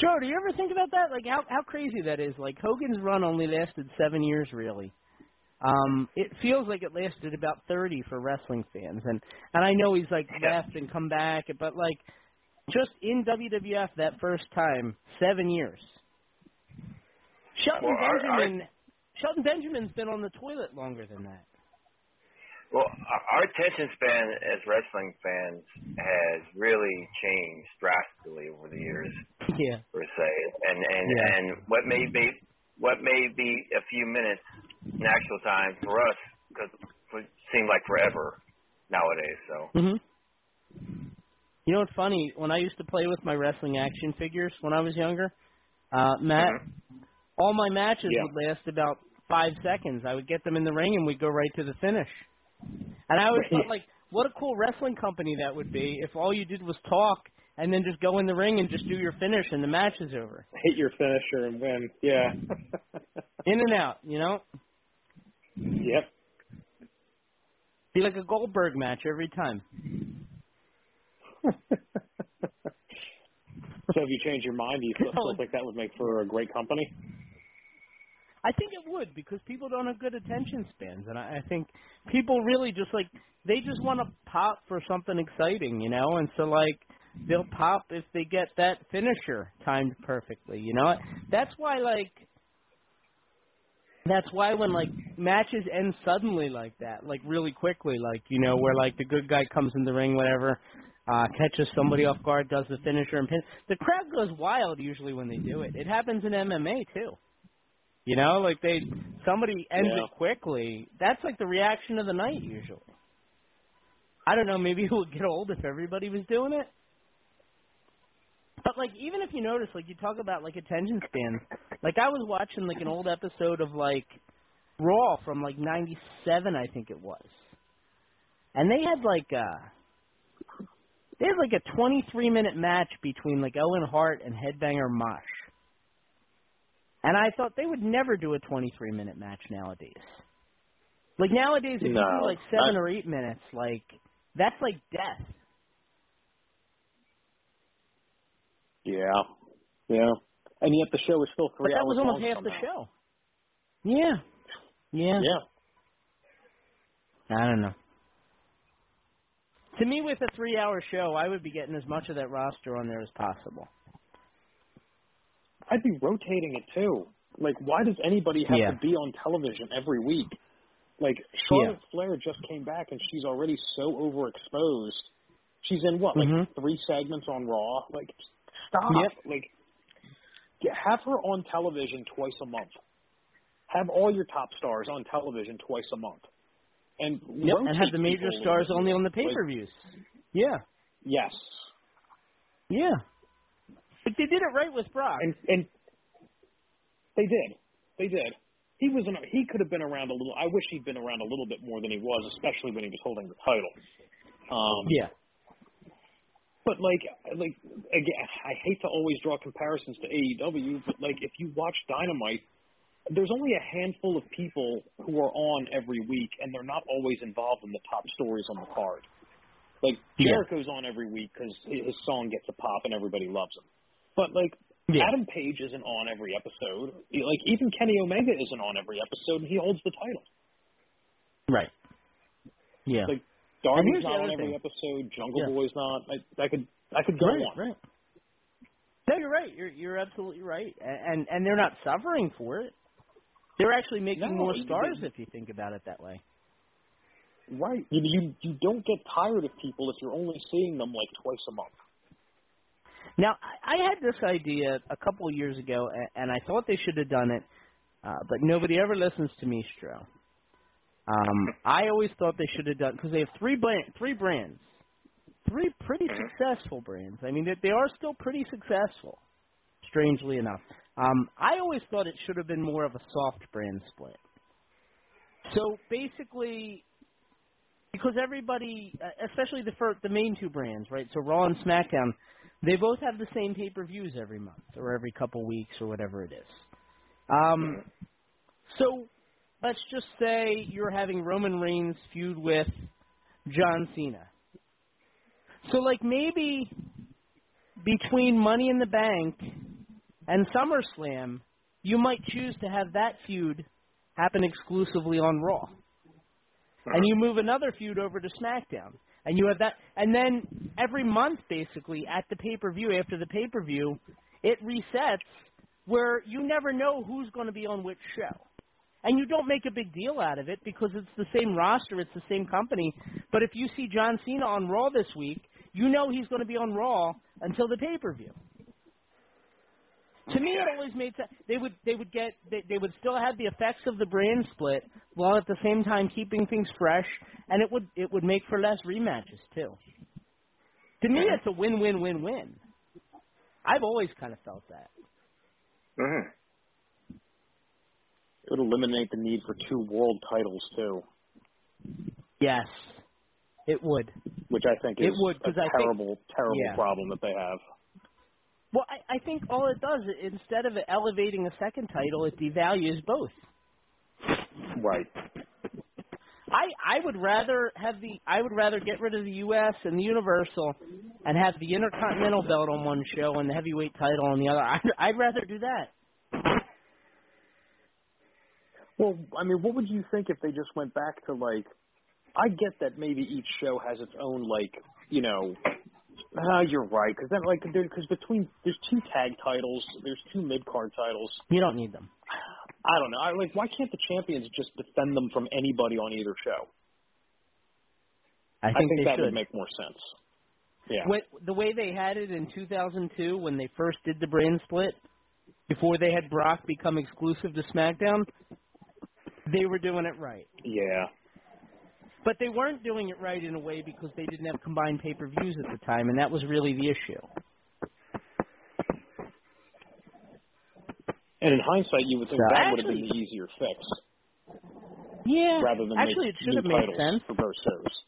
M: Sure. Do you ever think about that? Like how how crazy that is. Like Hogan's run only lasted seven years, really. Um, it feels like it lasted about thirty for wrestling fans, and and I know he's like left and come back, but like just in WWF that first time, seven years. Shelton
G: Well, I-
M: Benjamin, Shelton Benjamin's been on the toilet longer than that.
G: Well, our attention span as wrestling fans has really changed drastically over the years,
M: Yeah.
G: per se. And and
M: Yeah.
G: and what may be what may be a few minutes in actual time for us could would seem like forever nowadays. So
M: Mhm. You know what's funny? When I used to play with my wrestling action figures when I was younger, uh, Matt, all my matches
J: Yeah.
M: would last about five seconds. I would get them in the ring and we'd go right to the finish. And I always thought, like, what a cool wrestling company that would be if all you did was talk and then just go in the ring and just do your finish and the match is over.
J: Hit your finisher and win. Yeah. *laughs*
M: In and out, you know?
J: yep.
M: Be like a Goldberg match every time. *laughs*
J: So if you change your mind, do you still, *laughs* still think that would make for a great company?
M: I think it would because people don't have good attention spans, and I, I think people really just like they just want to pop for something exciting, you know, and so like they'll pop if they get that finisher timed perfectly, you know. That's why like that's why when like matches end suddenly like that, like really quickly, like you know where like the good guy comes in the ring, whatever, uh, catches somebody off guard, does the finisher and pin. The crowd goes wild usually when they do it. It happens in MMA too. You know, like they somebody ends
J: Yeah.
M: it quickly. That's like the reaction of the night usually. I don't know, maybe it would get old if everybody was doing it. But like even if you notice, like you talk about like attention spans. Like I was watching like an old episode of like Raw from like ninety seven I think it was. And they had like uh they had like a twenty three minute match between like Owen Hart and Headbanger Mosh. And I thought they would never do a 23 minute match nowadays. Like nowadays, if you do like seven
J: I-
M: or eight minutes, like that's like death.
J: Yeah. Yeah. And yet the show is still three But
M: that
J: hours That
M: was almost half the show. Yeah. Yeah.
J: Yeah.
M: I don't know. To me, with a three hour show, I would be getting as much of that roster on there as possible.
J: I'd be rotating it too. Like, why does anybody have
M: Yeah.
J: to be on television every week? Like, Charlotte Flair just came back and she's already so overexposed. She's in what, like
M: Mhm.
J: three segments on Raw? Like, stop.
M: Yep.
J: Like, get, have her on television twice a month. Have all your top stars on television twice a month. And
M: Yep. And have the major
J: people a little
M: stars only on the pay per views. Yeah.
J: yes.
M: Yeah. But they did it right with Brock.
J: And and they did. They did. He was in a, he could have been around a little. I wish he'd been around a little bit more than he was, especially when he was holding the title. Um,
M: yeah.
J: But like like again, I hate to always draw comparisons to AEW, but like if you watch Dynamite, there's only a handful of people who are on every week, and they're not always involved in the top stories on the card. Like
M: Yeah.
J: Jericho's on every week because his song gets a pop and everybody loves him. But like
M: Yeah.
J: Adam Page isn't on every episode. Like even Kenny Omega isn't on every episode, and he holds the title.
M: Right. Yeah.
J: Like Darby's not on every
M: thing.
J: episode. Jungle
M: Yeah.
J: Boy's not. I, I could I could go
M: right,
J: on.
M: Right. No, you're right. You're you're absolutely right. And and they're not suffering for it. They're actually making
J: No,
M: more stars if you think about it that way.
J: Right. You, you you don't get tired of people if you're only seeing them like twice a month.
M: Now, I had this idea a couple of years ago, and I thought they should have done it, uh, but nobody ever listens to me, Stro. Um, I always thought they should have done because they have three brand, three brands, three pretty successful brands. I mean, they, they are still pretty successful, strangely enough. Um, I always thought it should have been more of a soft brand split. So basically, because everybody, uh, especially the fir- the main two brands, right? So Raw and SmackDown, they both have the same pay per views every month or every couple weeks or whatever it is. Um, so let's just say you're having Roman Reigns feud with John Cena. So like maybe between Money in the Bank and SummerSlam, you might choose to have that feud happen exclusively on Raw. And you move another feud over to SmackDown. And you have that and then every month basically at the pay-per-view after the pay-per-view, it resets where you never know who's going to be on which show. And you don't make a big deal out of it because it's the same roster, it's the same company. But if you see John Cena on Raw this week, you know he's going to be on Raw until the pay-per-view. To me, it always made sense. They would they would get they, they would still have the effects of the brand split while at the same time keeping things fresh, and it would it would make for less rematches too. To me, it's a win-win-win-win. I've always kind of felt that.
J: Mm-hmm. It would eliminate the need for two world titles too.
M: Yes, it would.
J: Which I think is
M: It would,
J: a
M: 'cause I think-
J: terrible, terrible
M: Yeah.
J: problem that they have.
M: Well, I, I think all it does, instead of elevating a second title, it devalues both.
J: Right.
M: I I would rather have the I would rather get rid of the U.S. and the Universal, and have the Intercontinental belt on one show and the heavyweight title on the other. I'd, I'd rather do that.
J: Well, I mean, what would you think if they just went back to like? I get that maybe each show has its own like, you know. Ah, you're right. Because then, like, because between there's two tag titles, there's two mid card titles.
M: You don't need them.
J: I don't know. I like. Why can't the champions just defend them from anybody on either show?
M: I think, they
J: that
M: should.
J: would make more sense. Yeah.
M: What, the way they had it in 2002 when they first did the brand split, before they had Brock become exclusive to SmackDown, they were doing it right.
J: Yeah.
M: But they weren't doing it right in a way because they didn't have combined pay-per-views at the time, and that was really the issue.
J: And in hindsight, you would think
M: So
J: that would have been the easier fix
M: Yeah.
J: rather than
M: actually,
J: make
M: it should have made sense.
J: for both shows.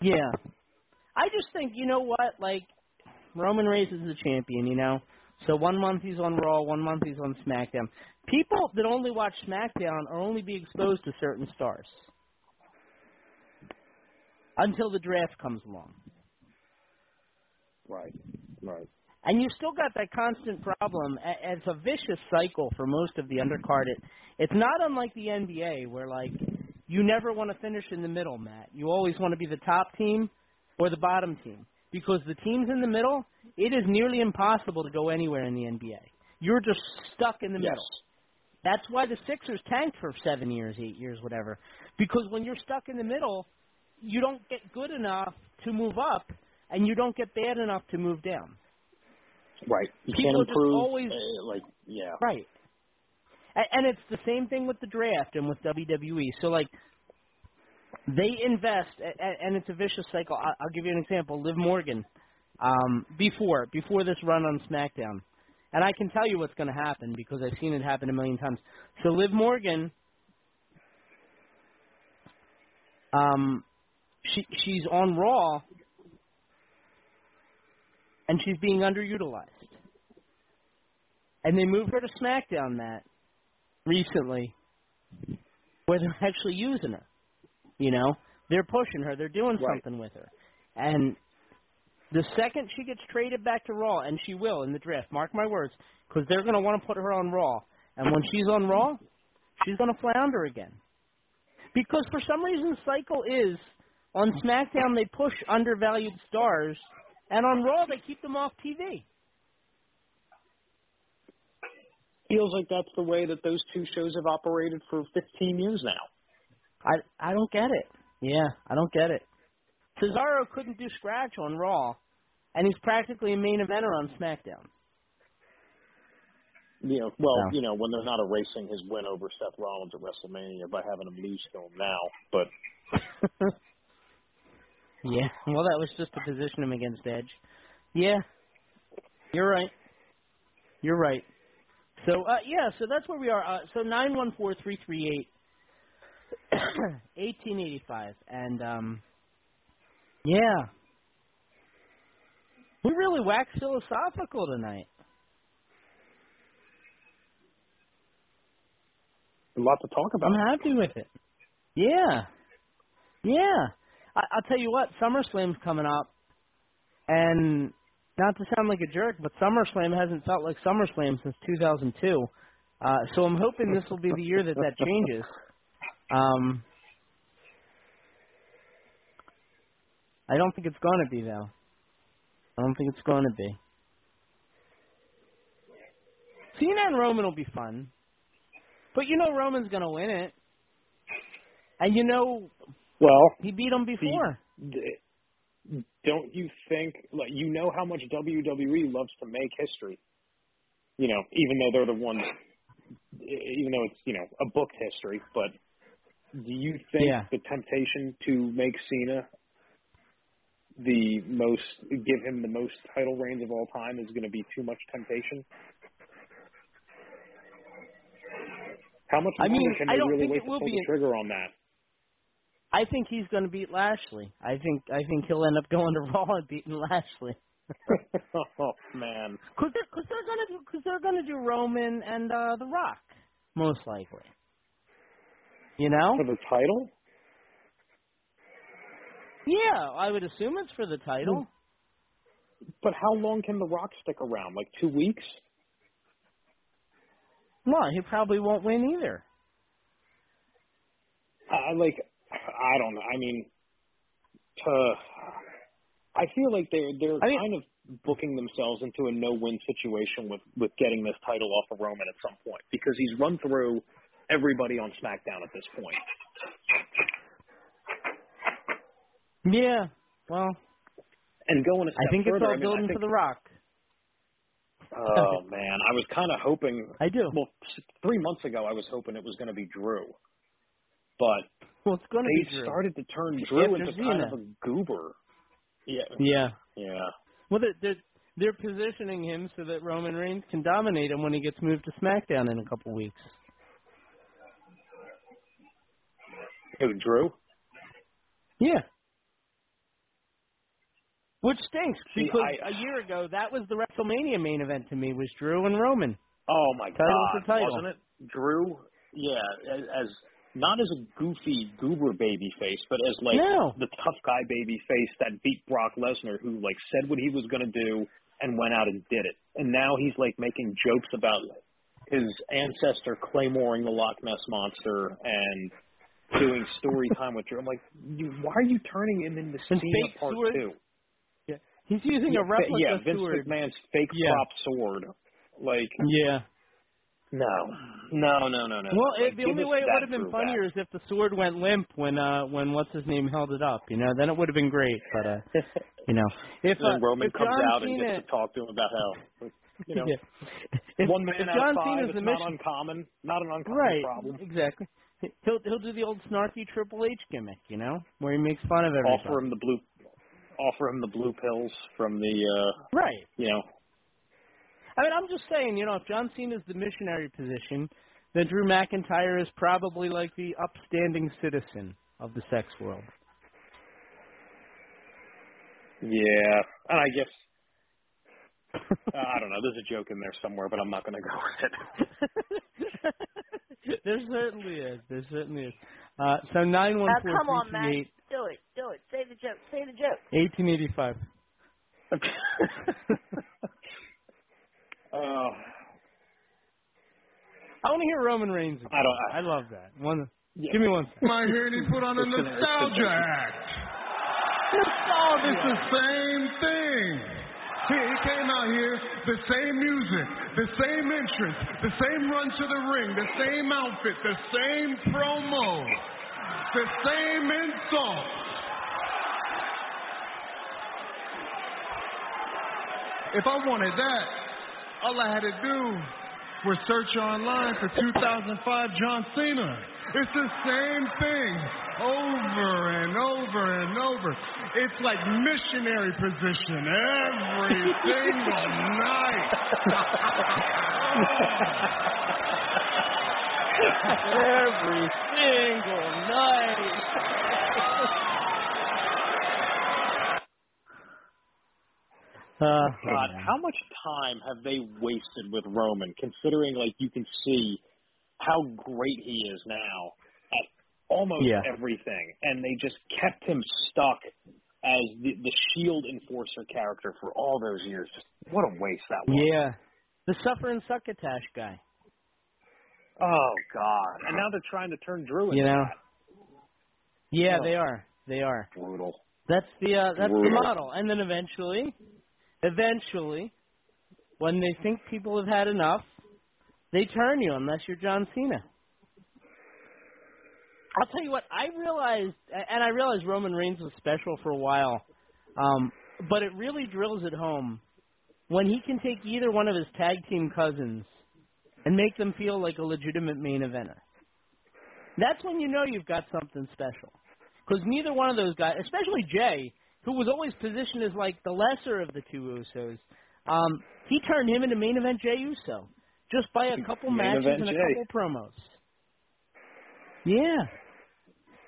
M: Yeah. I just think, you know what, like Roman Reigns is the champion, you know. So one month he's on Raw, one month he's on SmackDown. People that only watch SmackDown are only be exposed to certain stars. Until the draft comes along.
J: Right. Right.
M: And you still got that constant problem. It's a vicious cycle for most of the undercard. It, it's not unlike the NBA, where like you never want to finish in the middle, Matt. You always want to be the top team or the bottom team because the teams in the middle, it is nearly impossible to go anywhere in the NBA. You're just stuck in the
J: Yes.
M: middle. That's why the Sixers tanked for seven years, eight years, whatever. Because when you're stuck in the middle, you don't get good enough to move up, and you don't get bad enough to move down.
J: Right. You
M: People
J: can't improve.
M: always-
J: uh, like, yeah.
M: Right. A- And it's the same thing with the draft and with WWE. So like they invest, and it's a vicious cycle. I'll give you an example. Liv Morgan, um, before before this run on SmackDown, and I can tell you what's going to happen because I've seen it happen a million times. So Liv Morgan, um, she she's on Raw, and she's being underutilized. And they moved her to SmackDown that recently, where they're actually using her. You know, they're pushing her, they're doing
J: Right.
M: something with her, and the second she gets traded back to Raw, and she will in the draft, mark my words, because they're going to want to put her on Raw, and when she's on Raw, she's going to flounder again, because for some reason the cycle is on SmackDown they push undervalued stars, and on Raw they keep them off TV.
J: Feels like that's the way that those two shows have operated for 15 years now.
M: I I don't get it. Yeah, I don't get it. Cesaro couldn't do scratch on Raw, and he's practically a main eventer on SmackDown.
J: You know, well,
M: No.
J: you know, when they're not erasing his win over Seth Rollins at WrestleMania by having him lose to him now, but *laughs*
M: Yeah, *laughs* well, that was just to position him against Edge. Yeah, you're right. You're right. So uh, yeah, so that's where we are. Uh, so nine one four three three eight. *coughs* 1885 and um yeah we really waxed philosophical tonight
J: a lot to talk about.
M: I'm happy with it. Yeah, yeah. I, I'll tell you what, SummerSlam's coming up, and not to sound like a jerk, but SummerSlam hasn't felt like SummerSlam since 2002. Uh, so I'm hoping this will be the year that that changes. Um, I don't think it's going to be though. I don't think it's going to be. Cena and Roman will be fun. But you know Roman's going to win it. And you know
J: Well,
M: he beat him before.
J: d- don't you think like you know how much WWE loves to make history? You know, even though they're the ones even though it's, you know, a booked history, but do you think
M: Yeah.
J: the temptation to make Cena the most give him the most title reigns of all time is going to be too much temptation? How much
M: I mean,
J: can
M: I
J: they
M: don't
J: really
M: think
J: wait
M: it
J: to
M: will
J: pull
M: be
J: the
M: an-
J: trigger on that?
M: I think he's going to beat Lashley. I think I think he'll end up going to *laughs* Raw and beating Lashley. *laughs*
J: oh man.
M: Cause they're, cause they're gonna do, cause they're gonna do Roman and uh The Rock, most likely. You know?
J: For the title?
M: Yeah, I would assume it's for the title.
J: But how long can The Rock stick around? Like two weeks?
M: No, he probably won't win either.
J: I like. I don't know. I mean, uh, I feel like they're they're
M: I mean-
J: kind of booking themselves into a no-win situation with with getting this title off of Roman at some point because he's run through everybody on SmackDown at this point.
M: Yeah. Well,
J: And going
M: I think
J: further,
M: it's all
J: I mean,
M: building
J: think,
M: for The Rock.
J: Oh man, I was kind of hoping.
M: I do.
J: Well, three months ago, I was hoping it was going to be Drew, but *laughs*
M: Well, it's going to
J: they
M: be Drew.
J: started to turn
M: After
J: Drew into kind
M: Cena.
J: of a goober. Yeah.
M: Yeah.
J: Yeah.
M: Well, they're, they're they're positioning him so that Roman Reigns can dominate him when he gets moved to SmackDown in a couple weeks.
J: Who, Drew?
M: Yeah. Which stinks
J: See,
M: because
J: I-
M: a year ago that was the WrestleMania main event to me was Drew and Roman.
J: Oh my
M: Title
J: God,
M: title.
J: wasn't it? Drew, yeah, as, as not as a goofy goober baby face, but as like
M: No.
J: the tough guy baby face that beat Brock Lesnar, who like said what he was going to do and went out and did it. And now he's like making jokes about his ancestor claymoring the Loch Ness monster and doing story *laughs* time with Drew. I'm like, you, why are you turning him into Cena
M: fake
J: Part
M: sword.
J: Two?
M: Yeah. He's using
J: yeah,
M: a replica
J: yeah, Vince
M: sword.
J: McMahon's fake
M: Yeah.
J: prop sword. Like,
M: Yeah.
J: No, no, no, no, no.
M: Well,
J: Like,
M: the only way it would have been
J: Drew back.
M: funnier is if the sword went limp when uh when what's his name held it up. You know, then it would have been great. But uh, *laughs* you know, if
J: then
M: uh,
J: Roman
M: if
J: comes
M: John
J: out and gets to talk to him about how, you know, *laughs*
M: Yeah.
J: One man
M: if John
J: outside,
M: Cena's
J: it's not
M: mission-
J: uncommon, not an uncommon
M: right?
J: problem.
M: Exactly. He'll he'll do the old snarky Triple H gimmick, you know, where he makes fun of everybody.
J: Offer him the blue, offer him the blue pills from the, uh,
M: Right.
J: you know,
M: I mean, I'm just saying, you know, if John Cena's the missionary position, then Drew McIntyre is probably like the upstanding citizen of the sex world.
J: yeah, and I guess. Uh, *laughs* I don't know. There's a joke in there somewhere, but I'm not going to go with it. *laughs*
M: there certainly is. There certainly is. Uh, so nine one
N: Now,
M: four
N: come on,
M: three
N: man.
M: three eight
N: Do it. Do it. Say the joke. Say the joke.
M: eighteen eighty five. *laughs*
J: Uh,
M: I want to hear Roman Reigns. Again.
J: I don't.
M: I love that. One.
J: Yeah.
M: Give me one. second.
U: I hear he put on a nostalgia act. Oh, this is the same thing. He, he came out here, the same music, the same entrance, the same run to the ring, the same outfit, the same promo, the same insults. If I wanted that, all I had to do was search online for 2005 John Cena. It's the same thing over and over and over. It's like missionary position every single night. *laughs*
M: Every single night. Uh,
J: God, how much time have they wasted with Roman, considering like you can see how great he is now at almost
M: Yeah.
J: everything, and they just kept him stuck as the, the Shield enforcer character for all those years. Just what a waste that was.
M: Yeah. The suffer and succotash guy.
J: Oh God! And now they're trying to turn Drew into
M: You know.
J: that.
M: Yeah,
J: Oh.
M: they are. They are.
J: Brutal.
M: That's the uh, that's the model. And then eventually, eventually, when they think people have had enough, they turn you unless you're John Cena. I'll tell you what, I realized, and I realized Roman Reigns was special for a while, um, but it really drills it home when he can take either one of his tag team cousins and make them feel like a legitimate main eventer. That's when you know you've got something special. Because neither one of those guys, especially Jey, who was always positioned as like the lesser of the two Usos, um, he turned him into main event Jey Uso just by a couple
J: Main
M: matches and a couple promos. Yeah,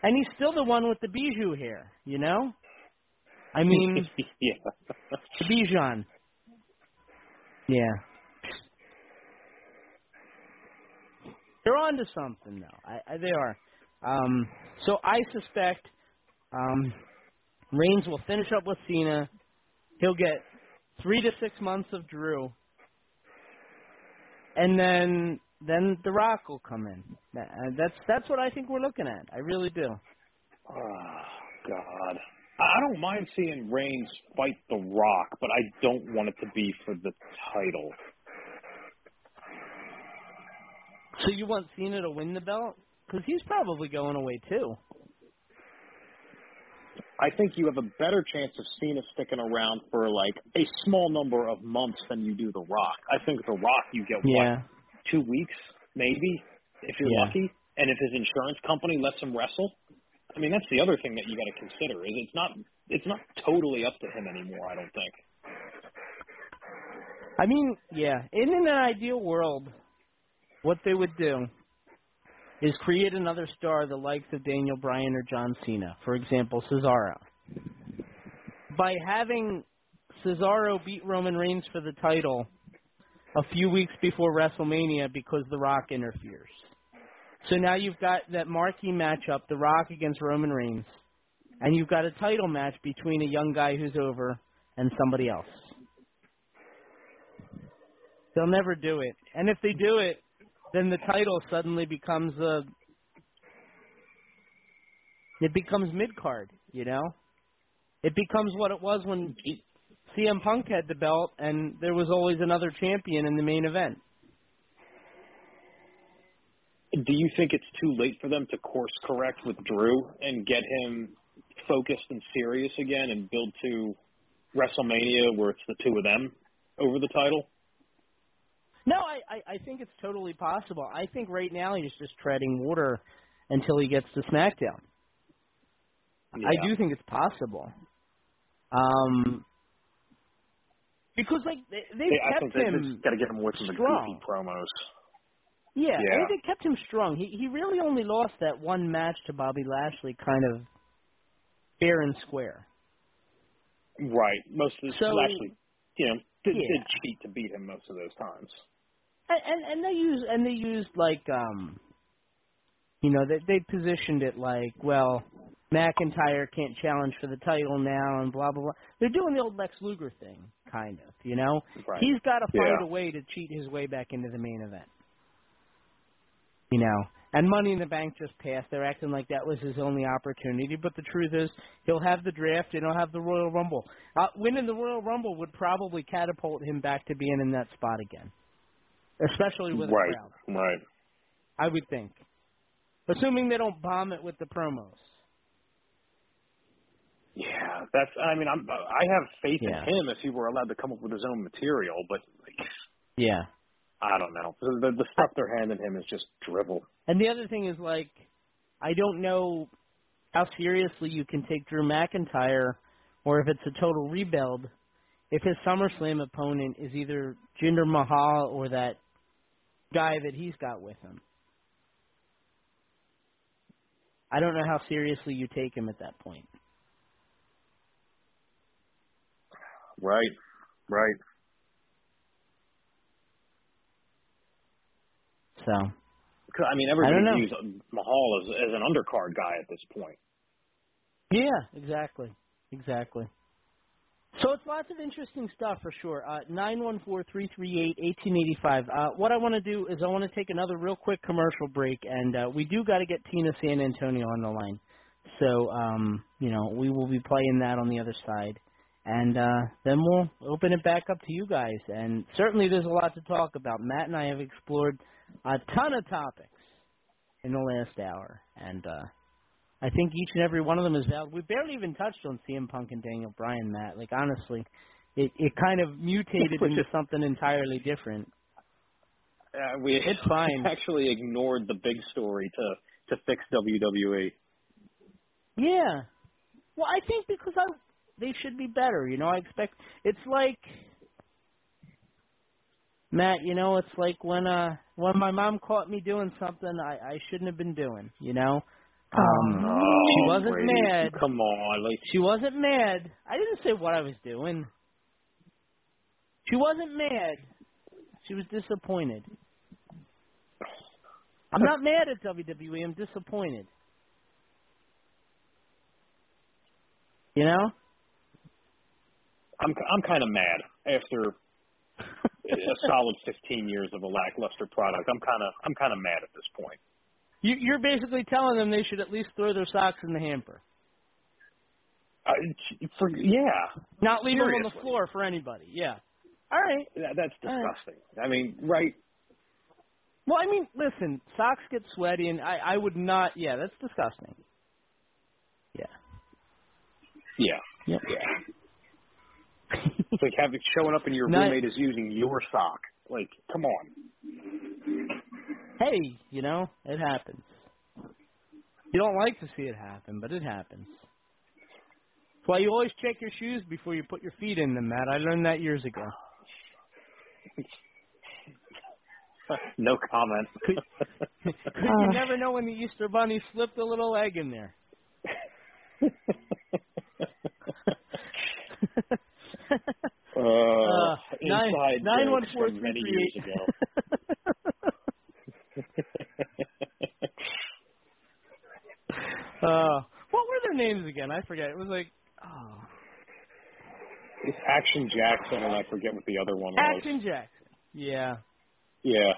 M: and he's still the one with the bijou hair, you know. I mean, *laughs*
J: yeah.
M: the Bijan. Yeah. They're on to something, though. I, I, they are. Um, so I suspect um, Reigns will finish up with Cena. He'll get three to six months of Drew, and then then The Rock will come in. Uh, That's that's what I think we're looking at. I really do.
J: Oh, God. I don't mind seeing Reigns fight The Rock, but I don't want it to be for the title.
M: So you want Cena to win the belt? Because he's probably going away too.
J: I think you have a better chance of Cena sticking around for like a small number of months than you do The Rock. I think The Rock you get
M: Yeah.
J: what two weeks maybe if you're
M: Yeah.
J: lucky, and if his insurance company lets him wrestle. I mean that's the other thing that you got to consider is it's not it's not totally up to him anymore. I don't think.
M: I mean, yeah, in an ideal world, what they would do is create another star the likes of Daniel Bryan or John Cena, for example, Cesaro. By having Cesaro beat Roman Reigns for the title a few weeks before WrestleMania because The Rock interferes. So now you've got that marquee matchup, The Rock against Roman Reigns, and you've got a title match between a young guy who's over and somebody else. They'll never do it. And if they do it, then the title suddenly becomes a it becomes mid card, you know? It becomes what it was when CM Punk had the belt and there was always another champion in the main event.
J: Do you think it's too late for them to course correct with Drew and get him focused and serious again and build to WrestleMania where it's the two of them over the title?
M: No, I, I, I think it's totally possible. I think right now he's just treading water until he gets to SmackDown. I do think it's possible. Um, because like they, they've
J: Hey, I
M: kept
J: think
M: him
J: got to get him from the
M: strong.
J: goofy promos.
M: Yeah,
J: Yeah.
M: I think they kept him strong. He he really only lost that one match to Bobby Lashley, kind of fair and square.
J: Right. Most of the
M: So-
J: actually, you know, did,
M: Yeah.
J: did cheat to beat him most of those times.
M: And, and and they use and they used like um, you know, they they positioned it like well, McIntyre can't challenge for the title now, and blah blah blah. They're doing the old Lex Luger thing, kind of. You know,
J: Right.
M: he's got to find
J: Yeah.
M: a way to cheat his way back into the main event. You know, and Money in the Bank just passed. They're acting like that was his only opportunity, but the truth is, he'll have the draft and he'll have the Royal Rumble. Uh, winning the Royal Rumble would probably catapult him back to being in that spot again, especially with
J: right.
M: a crowd.
J: Right.
M: I would think, assuming they don't bomb it with the promos.
J: Yeah, that's. I mean, I'm. I have faith
M: Yeah.
J: in him if he were allowed to come up with his own material, but like,
M: Yeah.
J: I don't know. The, the, the stuff they're handing him is just dribble.
M: And the other thing is like, I don't know how seriously you can take Drew McIntyre, or if it's a total rebuild, if his SummerSlam opponent is either Jinder Mahal or that guy that he's got with him. I don't know how seriously you take him at that point.
J: Right. Right.
M: So,
J: I mean,
M: I don't
J: everybody
M: know.
J: views Mahal as, as an undercard guy at this point.
M: Yeah, exactly, exactly. So it's lots of interesting stuff for sure. Uh, Nine one four three three eight eighteen eighty five. Uh, what I want to do is I want to take another real quick commercial break, and uh, we do got to get Tina San Antonio on the line. So um, you know we will be playing that on the other side, and uh, then we'll open it back up to you guys. And certainly there's a lot to talk about. Matt and I have explored a ton of topics in the last hour, and uh, I think each and every one of them is valid. We barely even touched on CM Punk and Daniel Bryan, Matt. Like honestly, it it kind of mutated into
J: is-
M: something entirely different.
J: Uh, we
M: It's fine. *laughs*
J: actually ignored the big story to to fix. WWE.
M: Yeah. Well, I think because I they should be better. You know, I expect it's like Matt. You know, it's like when uh when my mom caught me doing something I I shouldn't have been doing. You know. Um, she wasn't mad.
J: Come on, like
M: She wasn't mad. I didn't say what I was doing. She wasn't mad. She was disappointed. I'm not mad at WWE. I'm disappointed. You know?
J: I'm I'm kind of mad after a solid 15 years of a lackluster product. I'm kind of I'm kind of mad at this point.
M: You, you're basically telling them they should at least throw their socks in the hamper.
J: Uh, for yeah,
M: Not leave them on the floor for anybody. Yeah. All right.
J: That, that's
M: All right.
J: disgusting. I mean, right?
M: Well, I mean, listen, socks get sweaty, and I, I would not. Yeah, that's disgusting. Yeah.
J: Yeah.
M: Yep.
J: Yeah. it's like having showing up and your
M: Not-
J: roommate is using your sock. Like, come on.
M: Hey, you know, it happens. You don't like to see it happen, but it happens. That's why you always check your shoes before you put your feet in them, Matt. I learned that years ago. *laughs*
J: no comment. *laughs*
M: You never know when the Easter Bunny slipped a little egg in there. *laughs*
J: Uh,
M: Uh, nine-
J: inside
M: nine one four three
J: many
M: three
J: years ago. *laughs*
M: Uh, what were their names again? I forget. It was like, oh,
J: It's Action Jackson, and I forget what the other one was.
M: Action Jackson. Yeah,
J: Yeah.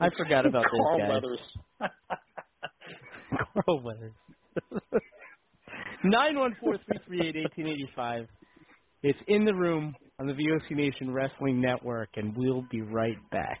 M: I forgot about those
J: Carl
M: guys.
J: Weathers. *laughs*
M: Carl Weathers. Nine one four three three eight eighteen eighty five. It's in the room on the VOC Nation Wrestling Network, and we'll be right back.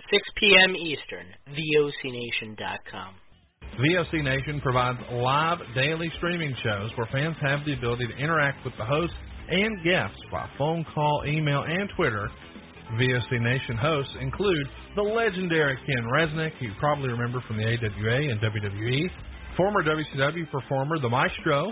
F: 6 p.m. Eastern, VOCNation.com.
C: VOC Nation provides live daily streaming shows where fans have the ability to interact with the hosts and guests by phone call, email, and Twitter. VOC Nation hosts include the legendary Ken Resnick, who you probably remember from the AWA and WWE, former WCW performer The Maestro,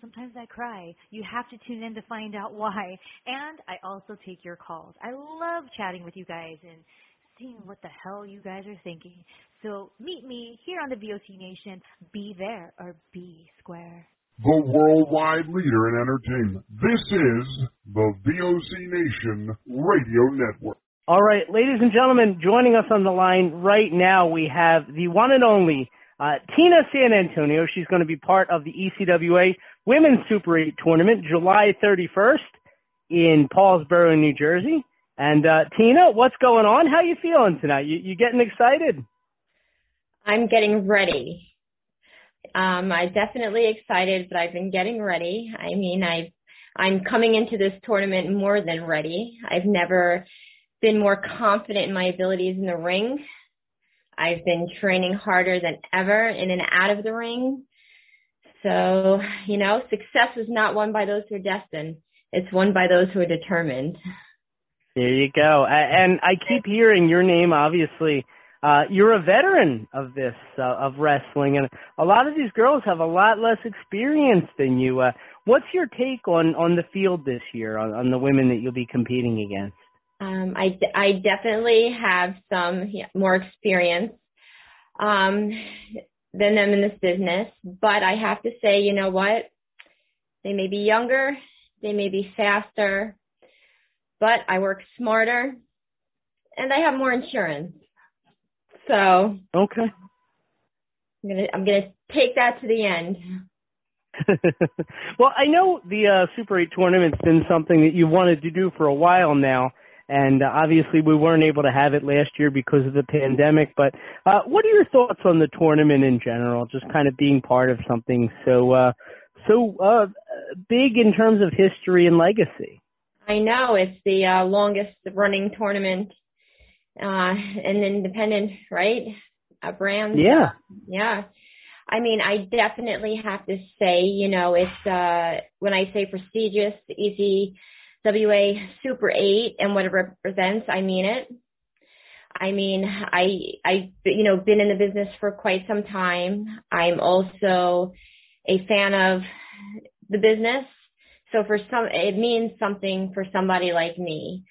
D: Sometimes I cry. You have to tune in to find out why. And I also take your calls. I love chatting with you guys and seeing what the hell you guys are thinking. So meet me here on the VOC Nation. Be there or be square.
V: The worldwide leader in entertainment. This is the VOC Nation Radio Network.
M: All right, ladies and gentlemen, joining us on the line right now, we have the one and only uh, Tina San Antonio. She's going to be part of the ECWA Women's Super 8 tournament July 31st in Paulsboro, New Jersey. And uh, Tina, what's going on? How you feeling tonight? You, you getting excited?
W: I'm getting ready. Um, I'm definitely excited, but I've been getting ready. I mean, I I'm coming into this tournament more than ready. I've never been more confident in my abilities in the ring. I've been training harder than ever in and out of the ring. So, you know, success is not won by those who are destined. It's won by those who are determined.
M: There you go. And I keep hearing your name, obviously. Uh, you're a veteran of this, uh, of wrestling, and a lot of these girls have a lot less experience than you. Uh, what's your take on, on the field this year, on, on the women that you'll be competing against?
W: Um, I, I definitely have some more experience um, than them in this business, but I have to say, you know what? They may be younger, they may be faster, but I work smarter and I have more insurance. So
M: okay,
W: I'm gonna I'm gonna take that to the end. *laughs*
M: well, I know the uh, Super 8 tournament's been something that you wanted to do for a while now, and uh, obviously we weren't able to have it last year because of the pandemic. But uh, what are your thoughts on the tournament in general? Just kind of being part of something so uh, so uh, big in terms of history and legacy.
W: I know it's the uh, longest running tournament uh, in independent, right? A brand.
M: Yeah.
W: Yeah. I mean, I definitely have to say, you know, it's uh when I say prestigious, ECWA Super 8 and what it represents, I mean it. I mean, I I you know, been in the business for quite some time. I'm also a fan of the business. So for some, it means something for somebody like me.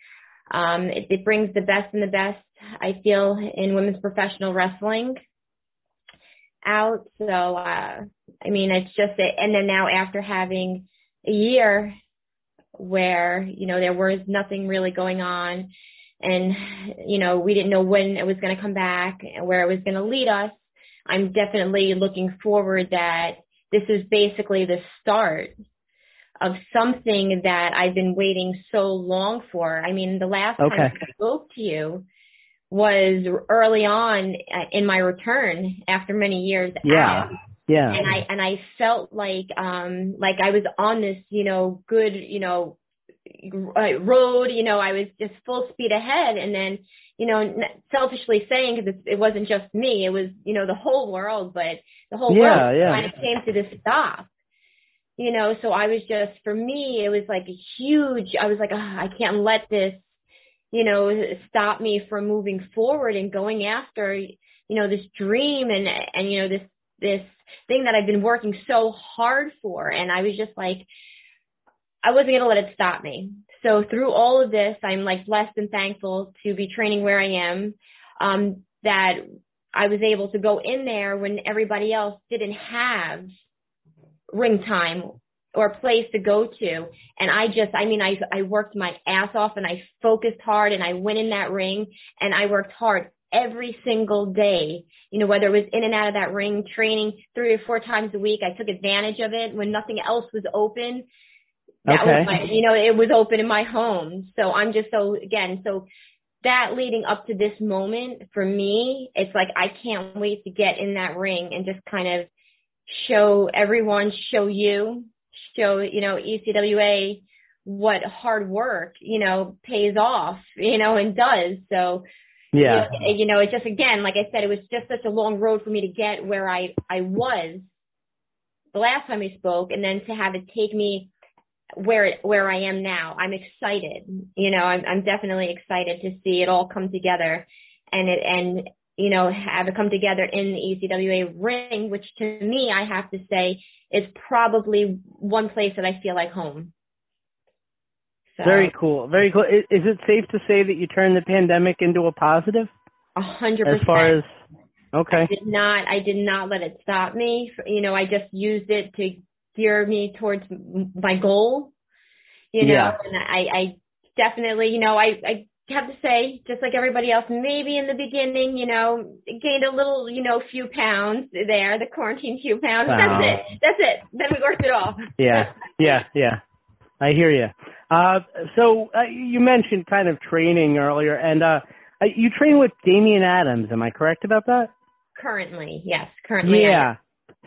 W: Um, it, it brings the best and the best, I feel, in women's professional wrestling out. So, uh, I mean, it's just, a, and then now after having a year where, you know, there was nothing really going on and, you know, we didn't know when it was going to come back and where it was going to lead us, I'm definitely looking forward that this is basically the start of something that I've been waiting so long for. I mean, the last
M: okay.
W: time I spoke to you was early on uh, in my return after many years
M: yeah.
W: out.
M: Yeah.
W: And I and I felt like um like I was on this, you know, good, you know, uh, road, you know, I was just full speed ahead and then you know, selfishly saying because it wasn't just me, it was, you know, the whole world, but the whole
M: yeah,
W: world
M: yeah.
W: kind of came to this stop you know so i was just for me it was like a huge i was like oh, i can't let this you know stop me from moving forward and going after you know this dream and and you know this this thing that i've been working so hard for and i was just like i wasn't going to let it stop me so through all of this i'm like blessed and thankful to be training where i am um that i was able to go in there when everybody else didn't have ring time or place to go to. And I just, I mean, I, I worked my ass off and I focused hard and I went in that ring and I worked hard every single day. You know, whether it was in and out of that ring, training three or four times a week, I took advantage of it when nothing else was open. That
M: okay.
W: was my, you know, it was open in my home. So I'm just so, again, so that leading up to this moment for me, it's like I can't wait to get in that ring and just kind of show everyone, show you, show, you know, ECWA what hard work, you know, pays off, you know, and does. So,
M: yeah,
W: you know, you know, it just, again, like I said, it was just such a long road for me to get where I, I was the last time we spoke and then to have it take me where, where I am now. I'm excited, you know, I'm, I'm definitely excited to see it all come together and it, and, you know, have it come together in the ECWA ring, which to me, I have to say, is probably one place that I feel like home. So,
M: Very cool. Very cool. Is, is it safe to say that you turned the pandemic into a positive?
W: A hundred percent.
M: As far as okay,
W: I did not. I did not let it stop me. You know, I just used it to gear me towards my goal. You know,
M: Yeah.
W: and I, I definitely, you know, I, I have to say, just like everybody else, maybe in the beginning, you know, gained a little, you know, few pounds there, the quarantine few pounds.
M: Wow.
W: That's it. That's it. Then we worked it off.
M: yeah, yeah, yeah. I hear you. Uh, so uh, you mentioned kind of training earlier, and uh, uh, you train with Damian Adams. Am I correct about that?
W: Currently, yes, currently.
M: Yeah.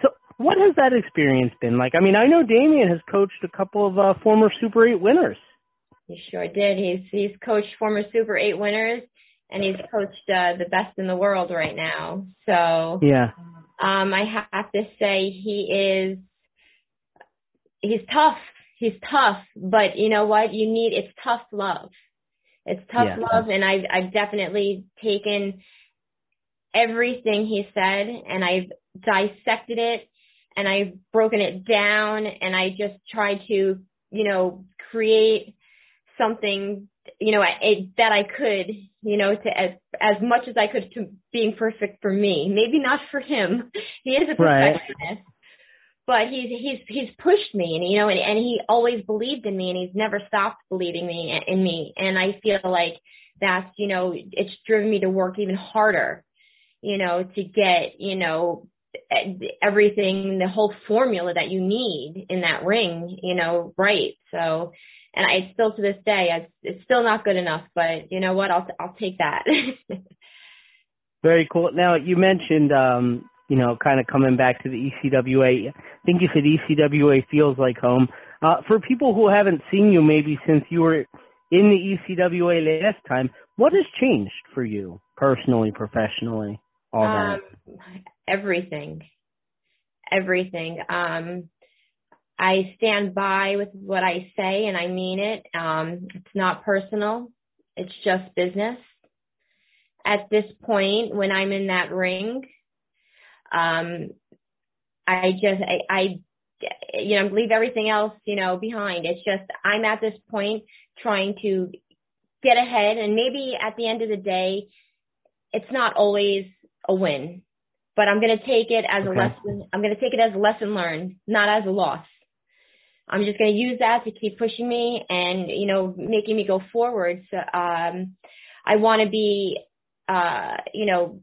M: So what has that experience been like? I mean, I know Damian has coached a couple of uh, former Super 8 winners.
W: He sure did. He's he's coached former Super Eight winners, and he's coached uh, the best in the world right now. So
M: Yeah.
W: um, I have to say he is he's tough. He's tough, but you know what? You need it's tough love. It's tough
M: Yeah.
W: love, and I've I've definitely taken everything he said and I've dissected it and I've broken it down and I just tried to, you know, create something, you know, it, that I could, you know, to as as much as I could to being perfect for me. Maybe not for him. *laughs* He is a
M: Right.
W: But he's he's he's pushed me and you know and, and he always believed in me and he's never stopped believing me in me. And I feel like that's you know it's driven me to work even harder you know to get you know everything the whole formula that you need in that ring you know right. So and I still to this day it's still not good enough but you know what? I'll I'll take that. *laughs*
M: Very cool. Now you mentioned, um, you know, kind of coming back to the ECWA. I think you said ECWA feels like home. Uh, for people who haven't seen you maybe since you were in the ECWA last time, what has changed for you personally, professionally, all that?
W: Um, everything, everything. Um, I stand by with what I say and I mean it. Um, it's not personal. It's just business. At this point, when I'm in that ring, um, I just, I, I, you know, leave everything else, you know, behind. It's just, I'm at this point trying to get ahead and maybe at the end of the day, it's not always a win, but I'm going to take it as a lesson. I'm going to take it as a lesson learned, not as a loss. I'm just going to use that to keep pushing me and, you know, making me go forward. So, um, I want to be, uh, you know,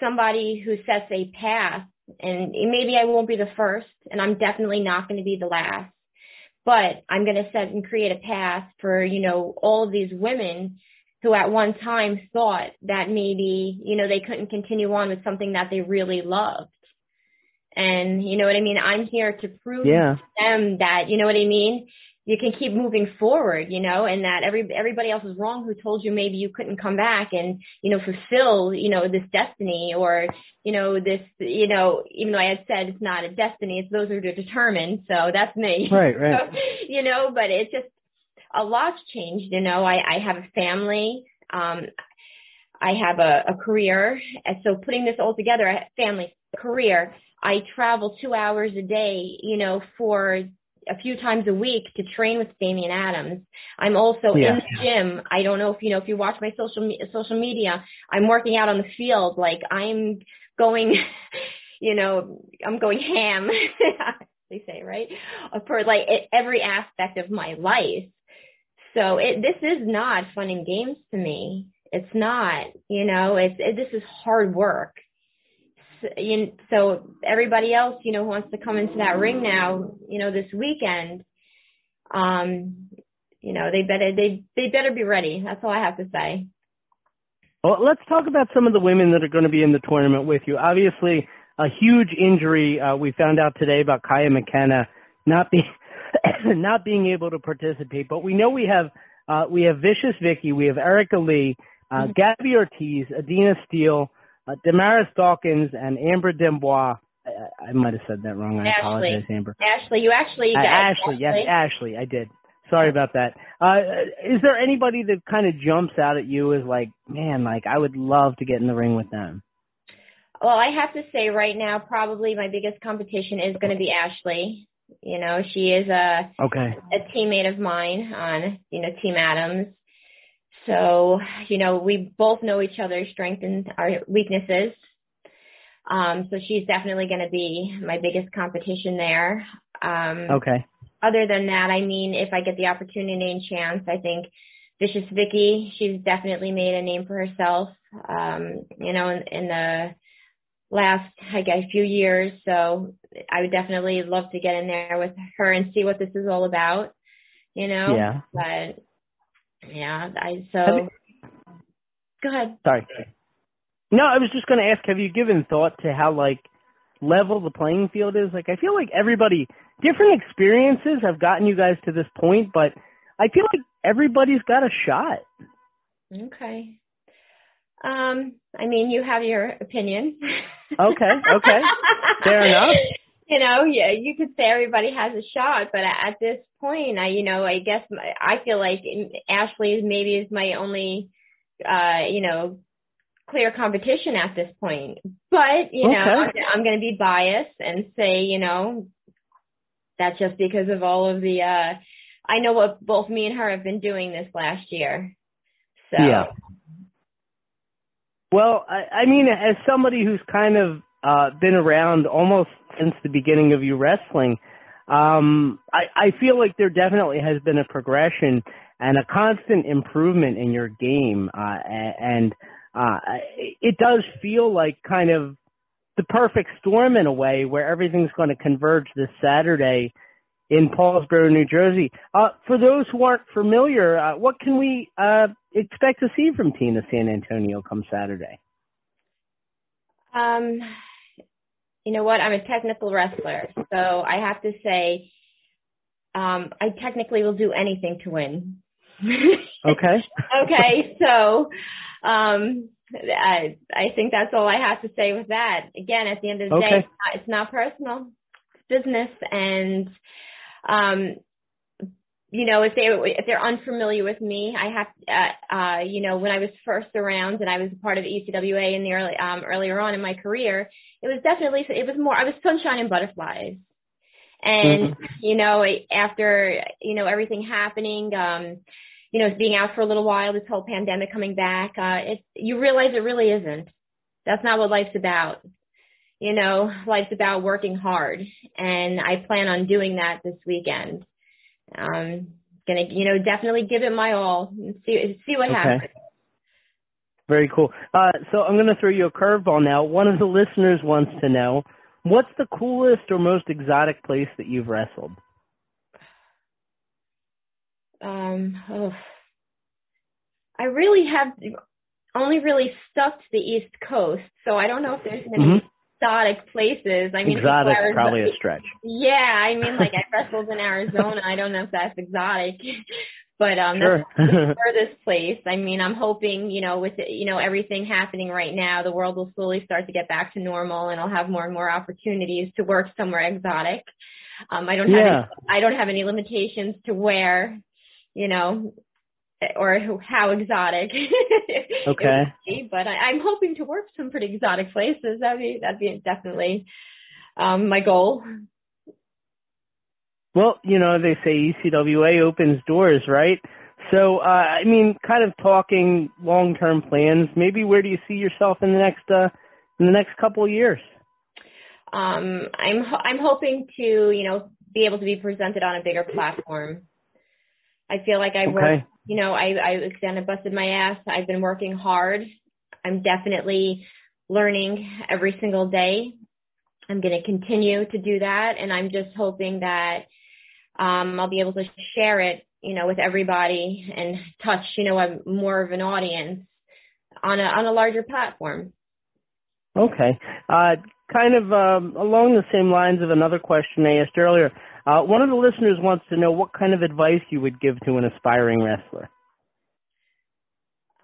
W: somebody who sets a path and maybe I won't be the first and I'm definitely not going to be the last, but I'm going to set and create a path for, you know, all of these women who at one time thought that maybe, you know, they couldn't continue on with something that they really loved. And you know what I mean? I'm here to prove
M: Yeah.
W: to them that, you know what I mean? You can keep moving forward, you know, and that every everybody else is wrong who told you maybe you couldn't come back and, you know, fulfill, you know, this destiny or, you know, this, you know, even though I had said it's not a destiny, it's those who are determined. So that's me.
M: Right, right. *laughs*
W: So, you know, but it's just a lot's changed, you know. I, I have a family. Um I have a, a career. And so putting this all together, family, career, I travel two hours a day, you know, for a few times a week to train with Damian Adams. I'm also
M: Yeah.
W: in the gym. I don't know if you know if you watch my social me- social media. I'm working out on the field. Like I'm going, *laughs* you know, I'm going ham. *laughs* they say right for like every aspect of my life. So it this is not fun and games to me. It's not, you know, it's it, this is hard work. So, you, so everybody else, you know, who wants to come into that ring now, you know, this weekend, um, you know, they better they they better be ready. That's all I have to say.
M: Well, let's talk about some of the women that are going to be in the tournament with you. Obviously, a huge injury uh, we found out today about Kaya McKenna not being *coughs* not being able to participate. But we know we have uh, we have Vicious Vicky, we have Erica Lee, uh, Gabby Ortiz, Adina Steele, uh, Damaris Dawkins, and Amber D'Amboise. I, I might have said that wrong. I
W: Ashley.
M: apologize, Amber.
W: Ashley, you actually
M: Uh,
W: got
M: Ashley, yes, Ashley, I did. Sorry about that. Uh, is there anybody that kind of jumps out at you as like, man, like I would love to get in the ring with them?
W: Well, I have to say right now, probably my biggest competition is going to be Ashley. You know, she is a
M: Okay.
W: a teammate of mine on, you know, Team Adams. So, you know, we both know each other's strengths and our weaknesses. Um, so she's definitely going to be my biggest competition there. Um,
M: Okay.
W: other than that, I mean, if I get the opportunity and chance, I think Vicious Vicky, she's definitely made a name for herself, um, you know, in, in the last, I guess, few years. So I would definitely love to get in there with her and see what this is all about, you know?
M: Yeah.
W: But, yeah, I, so,
M: you-
W: go ahead.
M: Sorry. No, I was just going to ask, have you given thought to how like level the playing field is? Like, I feel like everybody, different experiences have gotten you guys to this point, but I feel like everybody's got a shot.
W: Okay. Um, I mean, you have your opinion.
M: Okay, okay. Fair enough. *laughs*
W: you know, yeah, you could say everybody has a shot, but at this point, I, you know, I guess my, I feel like Ashley maybe is my only, uh, you know, clear competition at this point. But, you know, I'm, I'm going to be biased and say, you know, that's just because of all of the, uh, I know what both me and her have been doing this last year. So.
M: Yeah. Well, I, I mean, as somebody who's kind of uh, been around almost since the beginning of you wrestling, um, I, I feel like there definitely has been a progression and a constant improvement in your game, uh, and uh, it does feel like kind of the perfect storm in a way where everything's going to converge this Saturday in Paulsboro, New Jersey. Uh, for those who aren't familiar, uh, what can we uh, expect to see from Tina San Antonio come Saturday?
W: Um, you know what? I'm a technical wrestler, so I have to say, um, I technically will do anything to win. *laughs*
M: okay.
W: okay, so um, I I think that's all I have to say with that. Again, at the end of the
M: okay.
W: day, it's not, it's not personal, it's business, and um, you know, if they if they're unfamiliar with me, I have uh, uh you know, when I was first around and I was a part of ECWA in the early um earlier on in my career, it was definitely it was more I was sunshine and butterflies. And
M: Mm-hmm.
W: you know, after you know everything happening, um you know, being out for a little while, this whole pandemic coming back, uh it you realize it really isn't. That's not what life's about. You know, life's about working hard, and I plan on doing that this weekend um gonna you know definitely give it my all and see see what
M: Okay.
W: happens
M: Very cool. Uh, so I'm going to throw you a curveball now. One of the listeners wants to know what's the coolest or most exotic place that you've wrestled?
W: um oh. i really have only really stuck to the east coast so i don't know if there's many
M: Mhm.
W: Exotic places i mean
M: Exotic, probably a stretch.
W: yeah i mean like *laughs* i wrestled in arizona i don't know if that's exotic *laughs* but um
M: Sure.
W: that's the *laughs* furthest place i mean i'm hoping you know with you know everything happening right now the world will slowly start to get back to normal and i'll have more and more opportunities to work somewhere exotic um i don't have
M: Yeah.
W: any, i don't have any limitations to where you know or how exotic *laughs*
M: Okay.
W: be, but I, I'm hoping to work some pretty exotic places. That'd be that'd be definitely um my goal.
M: Well, you know, they say ECWA opens doors, right? So, uh, I mean, kind of talking long-term plans, maybe where do you see yourself in the next, uh, in the next couple of years?
W: Um I'm ho- I'm hoping to, you know, be able to be presented on a bigger platform. I feel like I work,
M: Okay.
W: you know, I I I busted my ass. I've been working hard. I'm definitely learning every single day. I'm going to continue to do that and I'm just hoping that um I'll be able to share it, you know, with everybody and touch, you know, a more of an audience on a on a larger platform.
M: Okay. Uh, kind of um, along the same lines of another question I asked earlier. Uh, one of the listeners wants to know what kind of advice you would give to an aspiring wrestler.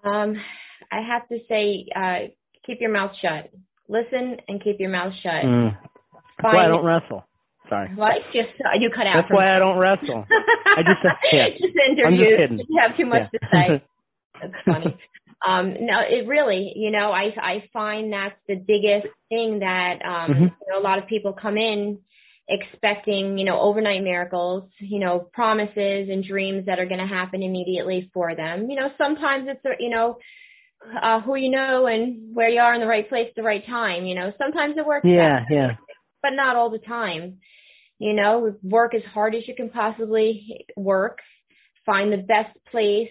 W: Um, I have to say, uh, keep your mouth shut. Listen and keep your mouth shut.
M: Mm. That's why I don't wrestle. Sorry.
W: What? Just uh, you cut out.
M: That's why I don't wrestle. I just *laughs* yeah.
W: just
M: I'm just kidding.
W: You have too much
M: Yeah.
W: to say. *laughs* That's funny. Um, no, it really, you know, I I find that's the biggest thing that um,
M: Mhm.
W: you know, a lot of people come in expecting, you know, overnight miracles, you know, promises and dreams that are going to happen immediately for them. You know, sometimes it's, you know, uh, who you know and where you are in the right place at the right time. You know, sometimes it works.
M: Yeah,
W: way,
M: yeah.
W: But not all the time. You know, work as hard as you can possibly work. Find the best place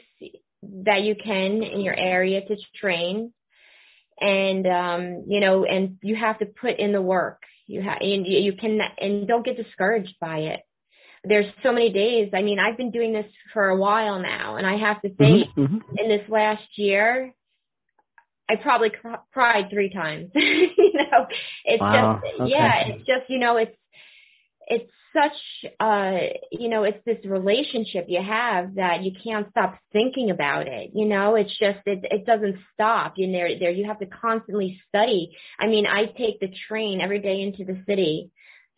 W: that you can in your area to train. And, um, you know, and you have to put in the work. You have, and you you can, and don't get discouraged by it. There's so many days. I mean, I've been doing this for a while now, and I have to say,
M: Mhm, mhm.
W: in this last year, I probably cried three times. *laughs* you know, it's
M: Wow,
W: just,
M: okay.
W: yeah, it's just, you know, it's, it's such, uh, you know, it's this relationship you have that you can't stop thinking about it. You know, it's just, it, it doesn't stop. You there, there, you have to constantly study. I mean, I take the train every day into the city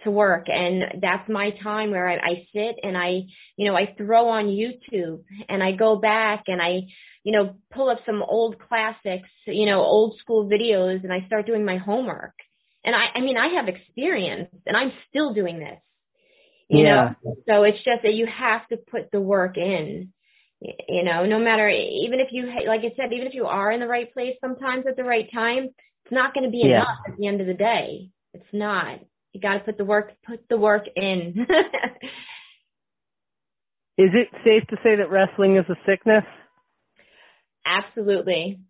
W: to work and that's my time where I, I sit and I, you know, I throw on YouTube and I go back and I, you know, pull up some old classics, you know, old school videos and I start doing my homework. And I, I mean, I have experience and I'm still doing this, you
M: Yeah.
W: know, so it's just that you have to put the work in, you know, no matter, even if you, like I said, even if you are in the right place sometimes at the right time, it's not going to be
M: Yeah.
W: enough at the end of the day. It's not. You got to put the work, put the work in. *laughs*
M: Is it safe to say that wrestling is a sickness?
W: Absolutely.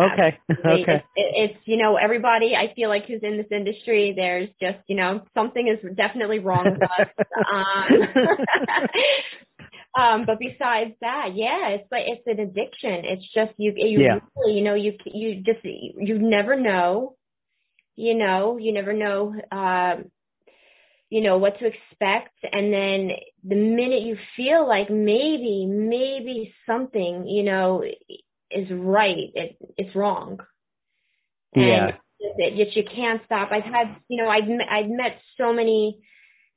M: Okay. *laughs* Okay.
W: It's, it, it's you know everybody I feel like who's in this industry. There's just you know something is definitely wrong with us. *laughs* um, *laughs* um, but besides that, yeah, it's like it's an addiction. It's just you you
M: Yeah.
W: really, you know you you just you never know. You know you never know. Um, you know what to expect and then the minute you feel like maybe maybe something you know is right it it's wrong.
M: Yeah.
W: and it, yet you can't stop. I've had you know i've met, i've met so many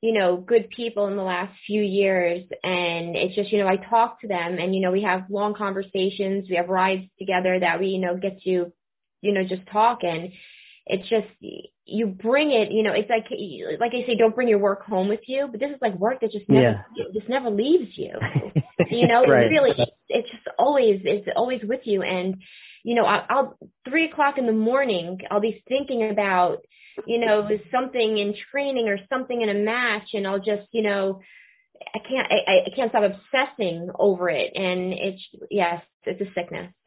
W: you know good people in the last few years and it's just you know i talk to them and you know we have long conversations we have rides together that we you know get to you know just talk and it's just you bring it you know it's like like i say don't bring your work home with you but this is like work that just never just never leaves you. *laughs* You know
M: Right.
W: it really it's just always it's always with you. And you know I'll, I'll three o'clock in the morning i'll be thinking about you know something in training or something in a match and i'll just you know i can't i, I can't stop obsessing over it. And it's yes it's a sickness *laughs*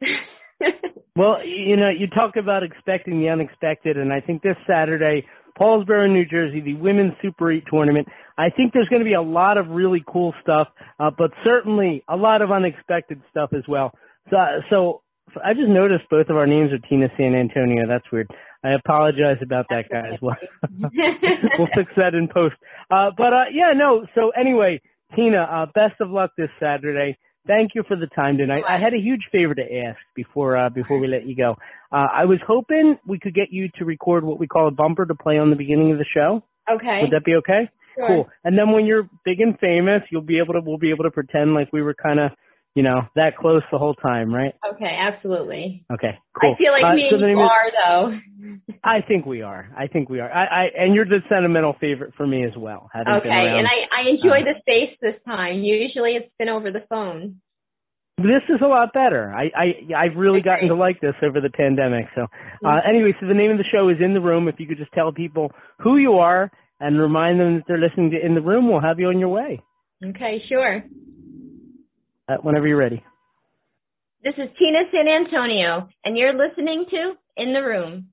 W: *laughs*
M: Well, you know, you talk about expecting the unexpected, and I think this Saturday, Paulsboro, New Jersey, the Women's Super 8 tournament, I think there's going to be a lot of really cool stuff, uh, but certainly a lot of unexpected stuff as well. So, so I just noticed both of our names are Tina San Antonio. That's weird. I apologize about that, guys. We'll, *laughs* *laughs* we'll fix that in post. Uh, but uh, yeah, no. So anyway, Tina, uh, best of luck this Saturday. Thank you for the time tonight. I had a huge favor to ask before uh, before we let you go. Uh, I was hoping we could get you to record what we call a bumper to play on the beginning of the show.
W: okay
M: Would that be okay?
W: Sure.
M: Cool. And then when you're big and famous, you'll be able to we'll be able to pretend like we were kind of you know that close the whole time, right?
W: okay absolutely
M: Okay. Cool.
W: i feel like
M: Uh,
W: me
M: so
W: and you
M: name is-
W: though
M: I think we are. I think we are. I, I and you're the sentimental favorite for me as well.
W: okay
M: around.
W: and i i enjoy
M: Uh,
W: the space this time usually it's been over the phone
M: This is a lot better. I, I I've really gotten to like this over the pandemic. So uh, anyway, so the name of the show is In the Room. If you could just tell people who you are and remind them that they're listening to In the Room, we'll have you on your way.
W: okay sure
M: Uh, whenever you're ready.
W: This is Tina San Antonio, and you're listening to In the Room.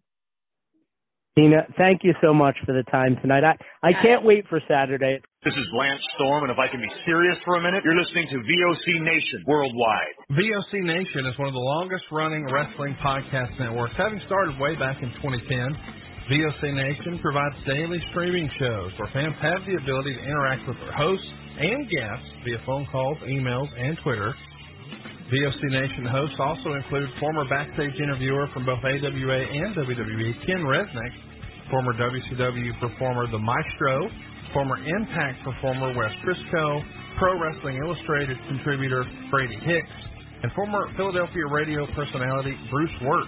M: Tina, thank you so much for the time tonight. I, I can't wait for Saturday.
B: This is Lance Storm, and if I can be serious for a minute, you're listening to VOC Nation Worldwide.
C: VOC Nation is one of the longest running wrestling podcast networks, having started way back in 2010. VOC Nation provides daily streaming shows where fans have the ability to interact with their hosts and guests via phone calls, emails, and Twitter. VOC Nation hosts also include former backstage interviewer from both AWA and WWE, Ken Resnick, former WCW performer The Maestro, former Impact performer Wes Briscoe, Pro Wrestling Illustrated contributor Brady Hicks, and former Philadelphia radio personality Bruce Wirt.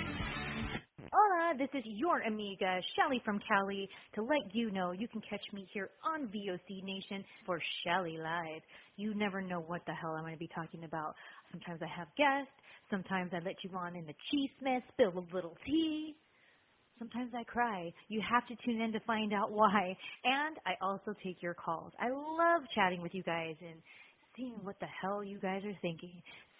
D: This is your amiga, Shelly from Cali, to let you know you can catch me here on VOC Nation for Shelly Live. You never know what the hell I'm going to be talking about. Sometimes I have guests, sometimes I let you on in the cheese mess, spill a little tea. Sometimes I cry. You have to tune in to find out why. And I also take your calls. I love chatting with you guys and seeing what the hell you guys are thinking.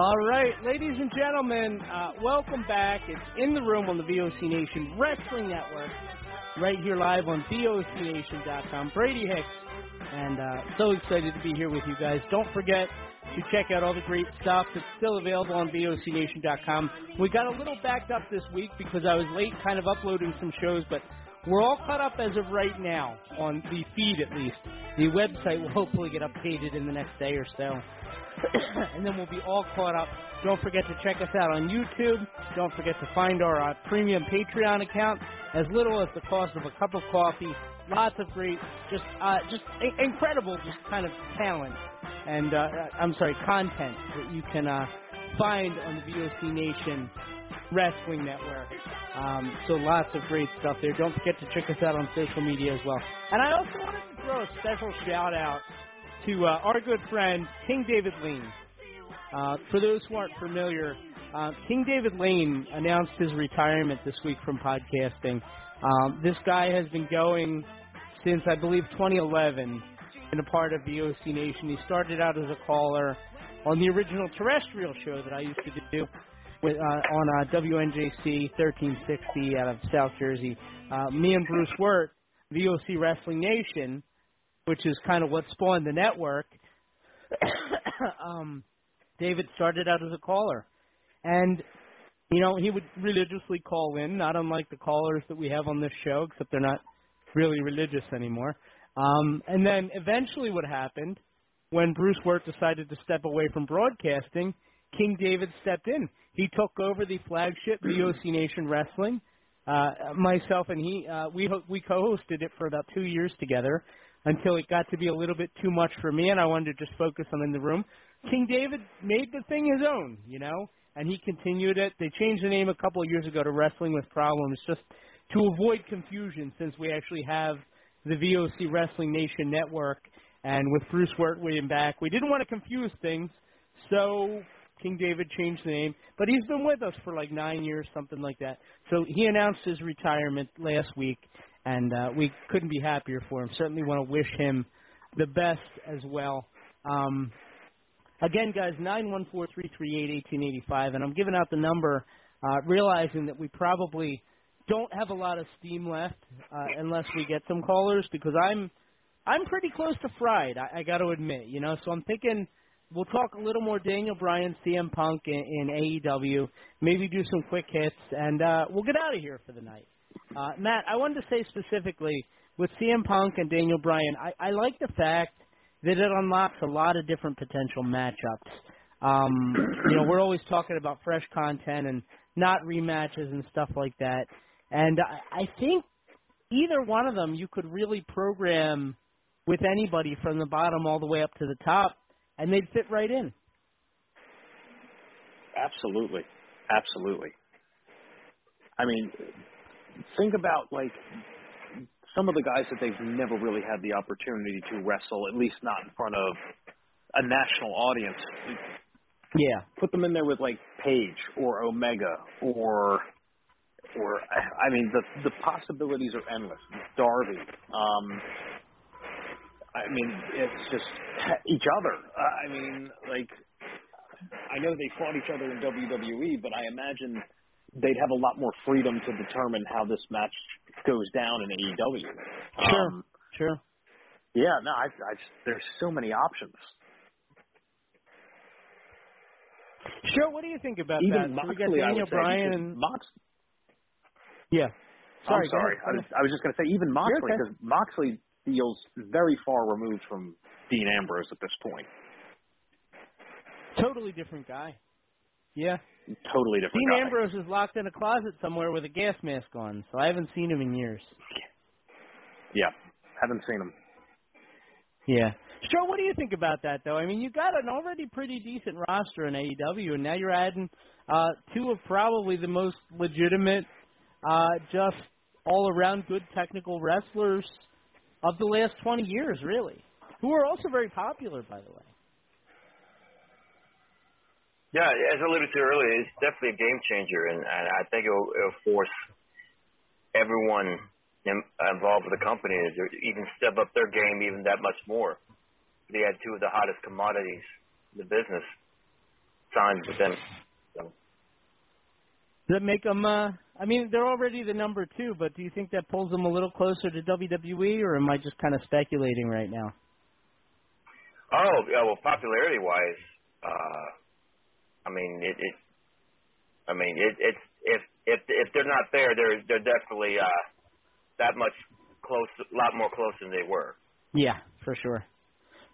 M: All right, ladies and gentlemen, uh, welcome back. It's in the room on the VOC Nation Wrestling Network, right here live on VOCNation.com. Brady Hicks, and uh, so excited to be here with you guys. Don't forget to check out all the great stuff that's still available on VOCNation.com. We got a little backed up this week because I was late kind of uploading some shows, but we're all caught up as of right now on the feed at least. The website will hopefully get updated in the next day or so. *coughs* and then we'll be all caught up. Don't forget to check us out on YouTube. Don't forget to find our uh, premium Patreon account. As little as the cost of a cup of coffee. Lots of great, just uh, just incredible, just kind of talent and uh, I'm sorry, content that you can uh, find on the VOC Nation Wrestling Network. Um, so lots of great stuff there. Don't forget to check us out on social media as well. And I also wanted to throw a special shout out to uh, our good friend King David Lane. Uh, for those who aren't familiar, uh, King David Lane announced his retirement this week from podcasting. Um, this guy has been going since I believe 2011 and a part of VOC Nation. He started out as a caller on the original terrestrial show that I used to do with, uh, on uh, WNJC 1360 out of South Jersey. Uh, me and Bruce Wirt, VOC Wrestling Nation, which is kind of what spawned the network. *coughs* um, David started out as a caller, and you know he would religiously call in, not unlike the callers that we have on this show, except they're not really religious anymore. Um, and then eventually, what happened when Bruce Wirt decided to step away from broadcasting? King David stepped in. He took over the flagship VOC Nation Wrestling. Uh, myself and he, uh, we ho- we co-hosted it for about two years together until it got to be a little bit too much for me, and I wanted to just focus on in the room. King David made the thing his own, you know, and he continued it. They changed the name a couple of years ago to Wrestling with Problems, just to avoid confusion, since we actually have the VOC Wrestling Nation Network, and with Bruce Wirt William back, we didn't want to confuse things, so King David changed the name. But he's been with us for like nine years, something like that. So he announced his retirement last week, and uh, we couldn't be happier for him. Certainly want to wish him the best as well. Um, again, guys, nine one four three three eight eighteen eighty five, and I'm giving out the number, uh, realizing that we probably don't have a lot of steam left uh, unless we get some callers because I'm I'm pretty close to fried. I, I got to admit, you know. So I'm thinking we'll talk a little more Daniel Bryan, CM Punk in, in AEW, maybe do some quick hits, and uh, we'll get out of here for the night. Uh, Matt, I wanted to say specifically with CM Punk and Daniel Bryan, I, I like the fact that it unlocks a lot of different potential matchups. Um, you know, we're always talking about fresh content and not rematches and stuff like that. And I, I think either one of them you could really program with anybody from the bottom all the way up to the top, and they'd fit right in.
J: Absolutely, absolutely. I mean, think about like some of the guys that they've never really had the opportunity to wrestle, at least not in front of a national audience.
M: Yeah.
J: Put them in there with like Page or Omega or or I mean the the possibilities are endless. Darby. Um I mean it's just each other. I mean like I know they fought each other in WWE, but I imagine they'd have a lot more freedom to determine how this match goes down in AEW.
M: Sure.
J: Um,
M: Sure.
J: yeah, no, I, I there's so many options.
M: Sure. What do you think about
J: Even
M: that? So we got
J: I
M: Daniel Bryan and
J: Mox.
M: yeah. Sorry.
J: I'm sorry. I was, I was just going to say even Moxley
M: okay.
J: because Moxley feels very far removed from Dean Ambrose at this point.
M: Totally different guy. Yeah.
J: Totally different
M: Dean
J: guy.
M: Ambrose is locked in a closet somewhere with a gas mask on, so I haven't seen him in years.
J: Yeah, haven't seen him.
M: Yeah. Sure, what do you think about that though? I mean, you got an already pretty decent roster in AEW and now you're adding uh two of probably the most legitimate uh just all around good technical wrestlers of the last 20 years, really. Who are also very popular by the way.
X: Yeah, as I alluded to earlier, it's definitely a game changer, and, and I think it'll, it'll force everyone in, involved with the company to even step up their game even that much more. They had two of the hottest commodities in the business signed with them. So,
M: Does that make them uh I mean, they're already the number 2, but do you think that pulls them a little closer to WWE or am I just kind of speculating right now?
X: oh, yeah, well, popularity wise, uh, I mean, it, it I mean, it, it's if if if they're not there, they're they're definitely uh, that much close, a lot more close than they were.
M: Yeah, for sure.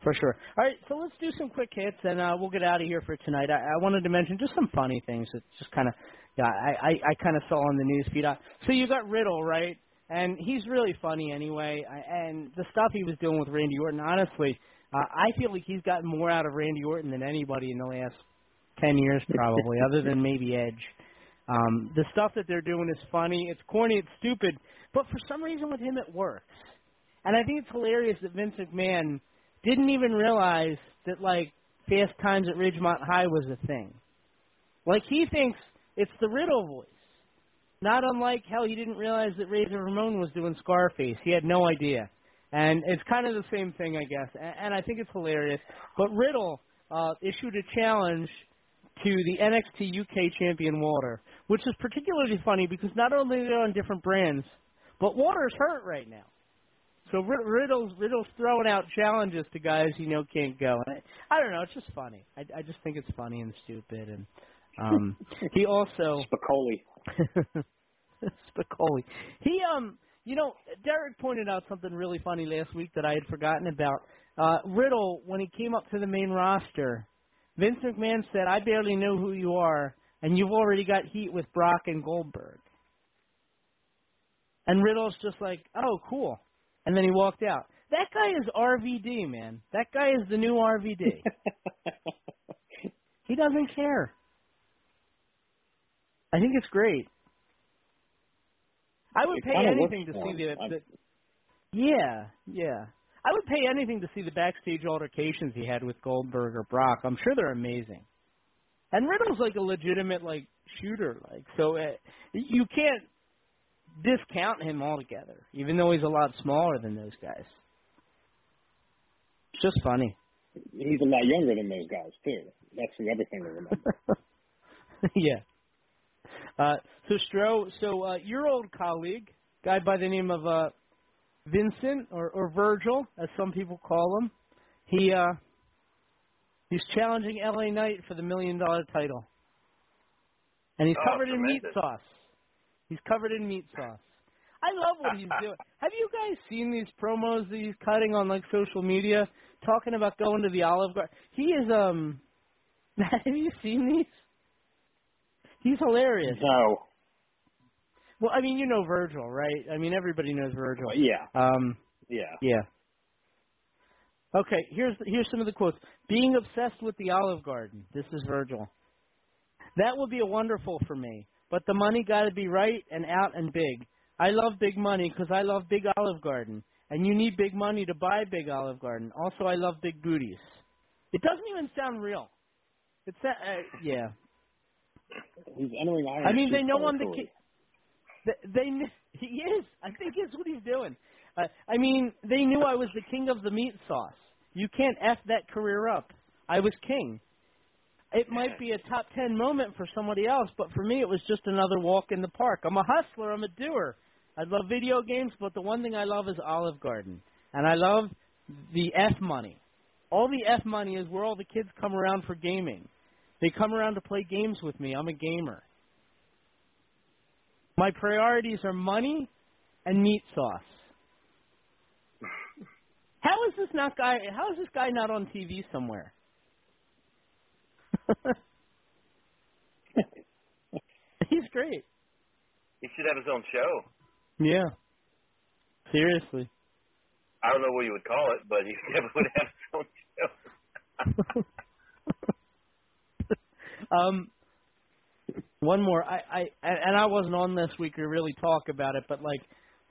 M: For sure. All right, so let's do some quick hits and uh, we'll get out of here for tonight. I, I wanted to mention just some funny things that just kind of, yeah, I, I, I kind of saw on the news feed. Uh, so you got Riddle, right? And he's really funny anyway. And the stuff he was doing with Randy Orton, honestly, uh, I feel like he's gotten more out of Randy Orton than anybody in the last 10 years *laughs* probably, other than maybe Edge. Um, the stuff that they're doing is funny. It's corny. It's stupid. But for some reason with him, it works. And I think it's hilarious that Vince McMahon didn't even realize that like Fast Times at Ridgemont High was a thing. Like he thinks it's the Riddle voice. Not unlike hell, he didn't realize that Razor Ramon was doing Scarface. He had no idea. And it's kind of the same thing, I guess. And, and I think it's hilarious. But Riddle uh, issued a challenge to the NXT UK champion Walter, which is particularly funny because not only are they on different brands, but Walter's hurt right now. So Rid- Riddle's Riddle's throwing out challenges to guys you know can't go. And I, I don't know. It's just funny. I, I just think it's funny and stupid. And um, *laughs* he also
J: Spicoli. *laughs*
M: Spicoli. He um, you know, Derek pointed out something really funny last week that I had forgotten about. Uh, Riddle, when he came up to the main roster, Vince McMahon said, "I barely know who you are, and you've already got heat with Brock and Goldberg." And Riddle's just like, "Oh, cool," and then he walked out. That guy is RVD, man. That guy is the new RVD. *laughs* he doesn't care. I think it's great. I would
J: It
M: pay anything to see the, the. Yeah, yeah. I would pay anything to see the backstage altercations he had with Goldberg or Brock. I'm sure they're amazing. And Riddle's like a legitimate like shooter, like so. Uh, you can't discount him altogether, even though he's a lot smaller than those guys. It's just funny.
J: He's a lot younger than those guys too. That's the other thing to remember. *laughs*
M: yeah. Uh, so Stro, so uh, your old colleague, guy by the name of uh, Vincent or, or Virgil, as some people call him, he uh, he's challenging LA Knight for the million dollar title, and he's
X: Oh,
M: covered in meat sauce. He's covered in meat sauce. I love what he's doing. *laughs* Have you guys seen these promos that he's cutting on like social media, talking about going to the Olive Garden? He is um *laughs* Have you seen these? He's hilarious.
J: No.
M: Well, I mean, you know Virgil, right? I mean, everybody knows Virgil.
J: Yeah.
M: Um.
J: Yeah.
M: Yeah. Okay, here's here's some of the quotes. Being obsessed with the Olive Garden. This is Virgil. That would be a wonderful for me, but the money got to be right and out and big. I love big money because I love Big Olive Garden, and you need big money to buy Big Olive Garden. Also, I love big booties. It doesn't even sound real. It's that, uh, yeah.
J: He's entering Iron
M: I mean, they know I'm the
J: territory.
M: They, *laughs* he is. I think it's what he's doing. Uh, I mean, they knew I was the king of the meat sauce. You can't f that career up. I was king. It might be a top ten moment for somebody else, but for me, it was just another walk in the park. I'm a hustler. I'm a doer. I love video games, but the one thing I love is Olive Garden, and I love the f money. All the f money is where all the kids come around for gaming. They come around to play games with me. I'm a gamer. My priorities are money and meat sauce. How is this not guy? How is this guy not on TV somewhere? *laughs* He's great.
X: He should have his own show.
M: Yeah. Seriously.
X: I don't know what you would call it, but he *laughs* definitely would have his own show. *laughs*
M: Um, one more. I, I and I wasn't on this week to really talk about it, but like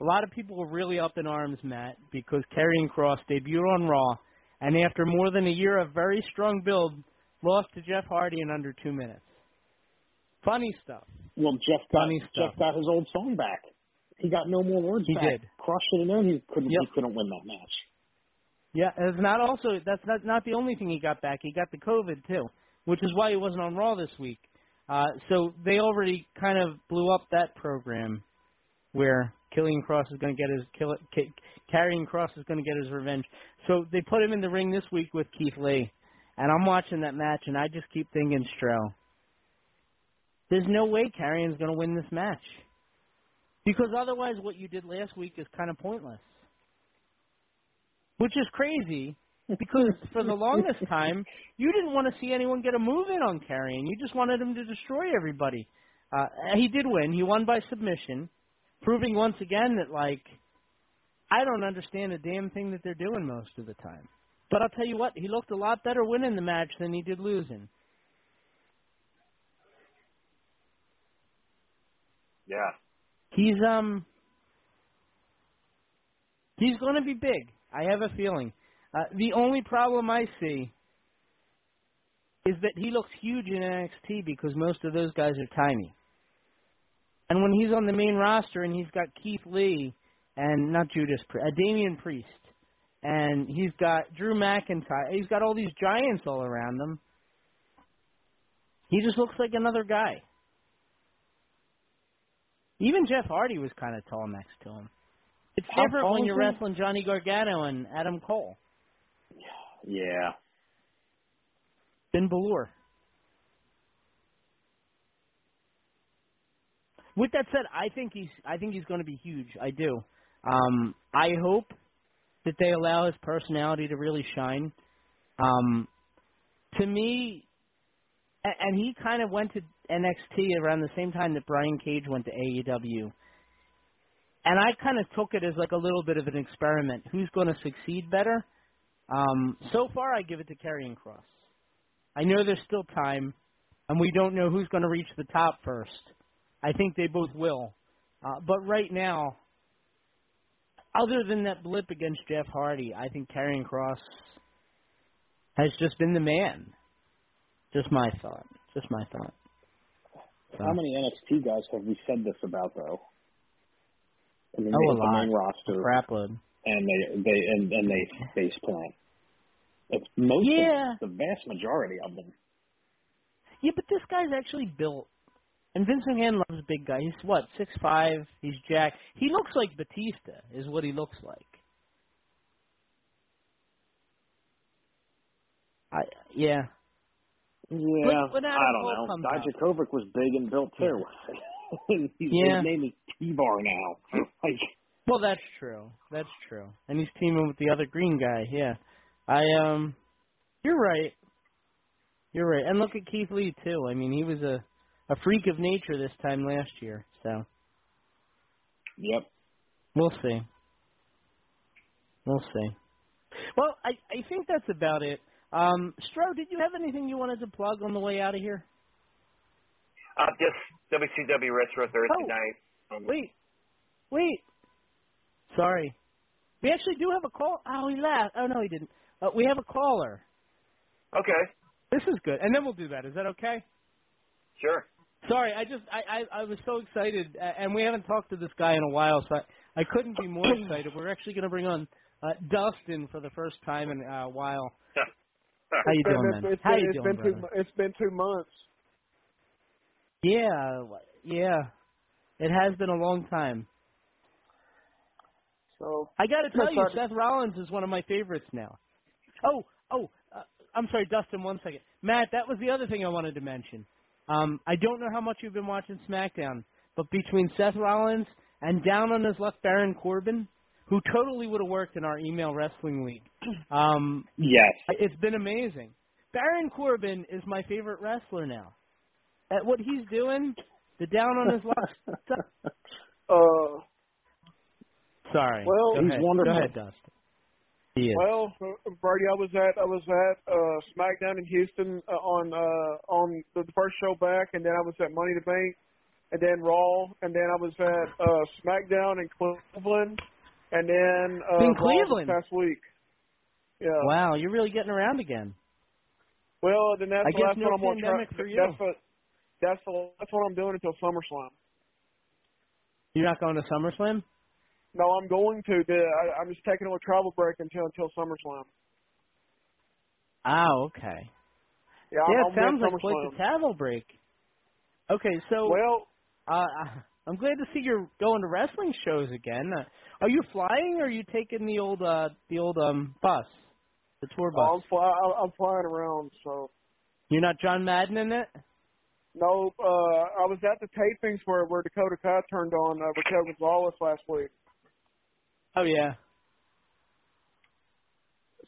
M: a lot of people were really up in arms, Matt, because Karrion Kross debuted on Raw, and after more than a year of very strong build, lost to Jeff Hardy in under two minutes. Funny stuff.
J: Well, Jeff got
M: Funny stuff.
J: Jeff got his old song back. He got no more words
M: He
J: back.
M: did.
J: Kross should have known he couldn't.
M: Yep.
J: He couldn't win that match.
M: Yeah, it's not also that's not not the only thing he got back. He got the COVID too, which is why he wasn't on Raw this week. Uh, so they already kind of blew up that program where Killian Cross is going to get his kill, K, Karrion Kross is going to get his revenge. So they put him in the ring this week with Keith Lee, and I'm watching that match, and I just keep thinking, Stro, there's no way Karrion's going to win this match because otherwise, what you did last week is kind of pointless which is crazy because *laughs* for the longest time you didn't want to see anyone get a move in on Karrion. You just wanted him to destroy everybody. Uh, he did win. He won by submission, proving once again that like I don't understand a damn thing that they're doing most of the time. But I'll tell you what, he looked a lot better winning the match than he did losing.
X: Yeah.
M: He's um he's going to be big. I have a feeling. Uh, the only problem I see is that he looks huge in NXT because most of those guys are tiny. And when he's on the main roster and he's got Keith Lee and not Judas, uh, Damian Priest, and he's got Drew McIntyre, he's got all these giants all around him. He just looks like another guy. Even Jeff Hardy was kind of tall next to him. It's
J: How
M: different when you're wrestling Johnny Gargano and Adam Cole.
J: Yeah.
M: Finn Balor. With that said, I think he's I think he's going to be huge. I do. Um, I hope that they allow his personality to really shine. Um, to me, and he kind of went to NXT around the same time that Brian Cage went to AEW. And I kind of took it as like a little bit of an experiment. Who's going to succeed better? Um, so far, I give it to Karrion Kross. I know there's still time, and we don't know who's going to reach the top first. I think they both will. Uh, but right now, other than that blip against Jeff Hardy, I think Karrion Kross has just been the man. Just my thought. Just my thought. So-
J: How many NXT guys have we said this about though? I mean,
M: Oh, a
J: hit the main
M: lot.
J: roster
M: Crapload.
J: And they they and, and they face plant. It's most
M: Yeah.
J: the vast majority of them.
M: Yeah, but this guy's actually built. And Vince McMahon loves a big guy. He's what, six five? He's jack. He looks like Batista, is what he looks like. I yeah.
J: Yeah,
M: Adam
J: I don't know. Dijakovic was big and built too. *laughs* He's,
M: Yeah.
J: His name is T-Bar now. *laughs* like,
M: Well, that's true. That's true. And he's teaming with the other green guy. Yeah. I um. You're right. You're right. And look at Keith Lee too. I mean, he was a a freak of nature this time last year. So
J: Yep.
M: we'll see. We'll see. Well, I I think that's about it. Um, Stro, did you have anything you wanted to plug on the way out of here?
X: Uh, just WCW Retro Thursday
M: Oh.
X: night. Um,
M: Wait, wait. Sorry. We actually do have a call. Oh, he left. Oh no, he didn't. Uh, we have a caller.
X: Okay.
M: This is good, and then we'll do that. Is that okay?
X: Sure.
M: Sorry, I just I I, I was so excited, uh, and we haven't talked to this guy in a while, so I, I couldn't be more excited. We're actually going to bring on uh, Dustin for the first time in uh, a while. How you
S: It's been-
M: doing, man?
S: it's
M: How
S: been-
M: you
S: it's
M: doing,
S: been two,
M: brother?
S: It's been two months.
M: Yeah, yeah. It has been a long time.
S: So
M: I got to tell you, Seth Rollins is one of my favorites now. Oh, oh, uh, I'm sorry, Dustin. One second, Matt. That was the other thing I wanted to mention. Um, I don't know how much you've been watching SmackDown, but between Seth Rollins and down on his luck Baron Corbin, who totally would have worked in our email wrestling league, *clears throat* um,
J: Yes.
M: it's been amazing. Baron Corbin is my favorite wrestler now. At what he's doing, the down on his luck stuff.
S: Uh,
M: Sorry.
S: Well,
M: Go
S: he's
M: ahead.
S: wonderful.
M: Go ahead, Dustin.
S: Well, uh, Brady, I was at I was at uh, SmackDown in Houston uh, on uh, on the first show back, and then I was at Money to Bank, and then Raw, and then I was at uh, SmackDown in Cleveland, and then uh,
M: In
S: Raw
M: Cleveland?
S: this past week. Yeah.
M: Wow, you're really getting around again.
S: Well, then that's
M: I
S: the last
M: no
S: one I'm
M: pandemic
S: track.
M: for you.
S: That's what that's the that's what I'm doing until SummerSlam.
M: You're not going to SummerSlam?
S: No, I'm going to. The, I, I'm just taking a little travel break until until SummerSlam.
M: Oh, okay.
S: Yeah,
M: yeah, it sounds like quite the travel break. Okay, so
S: Well,
M: uh, *laughs* I'm glad to see you're going to wrestling shows again. Uh, are you flying, or are you taking the old uh the old um bus, the tour bus?
S: I'm, fly, I'm flying around, so
M: You're not John Madden in it?
S: no. Uh, I was at the tapings where where Dakota Kai turned on uh, Raquel Gonzalez last week.
M: Oh yeah.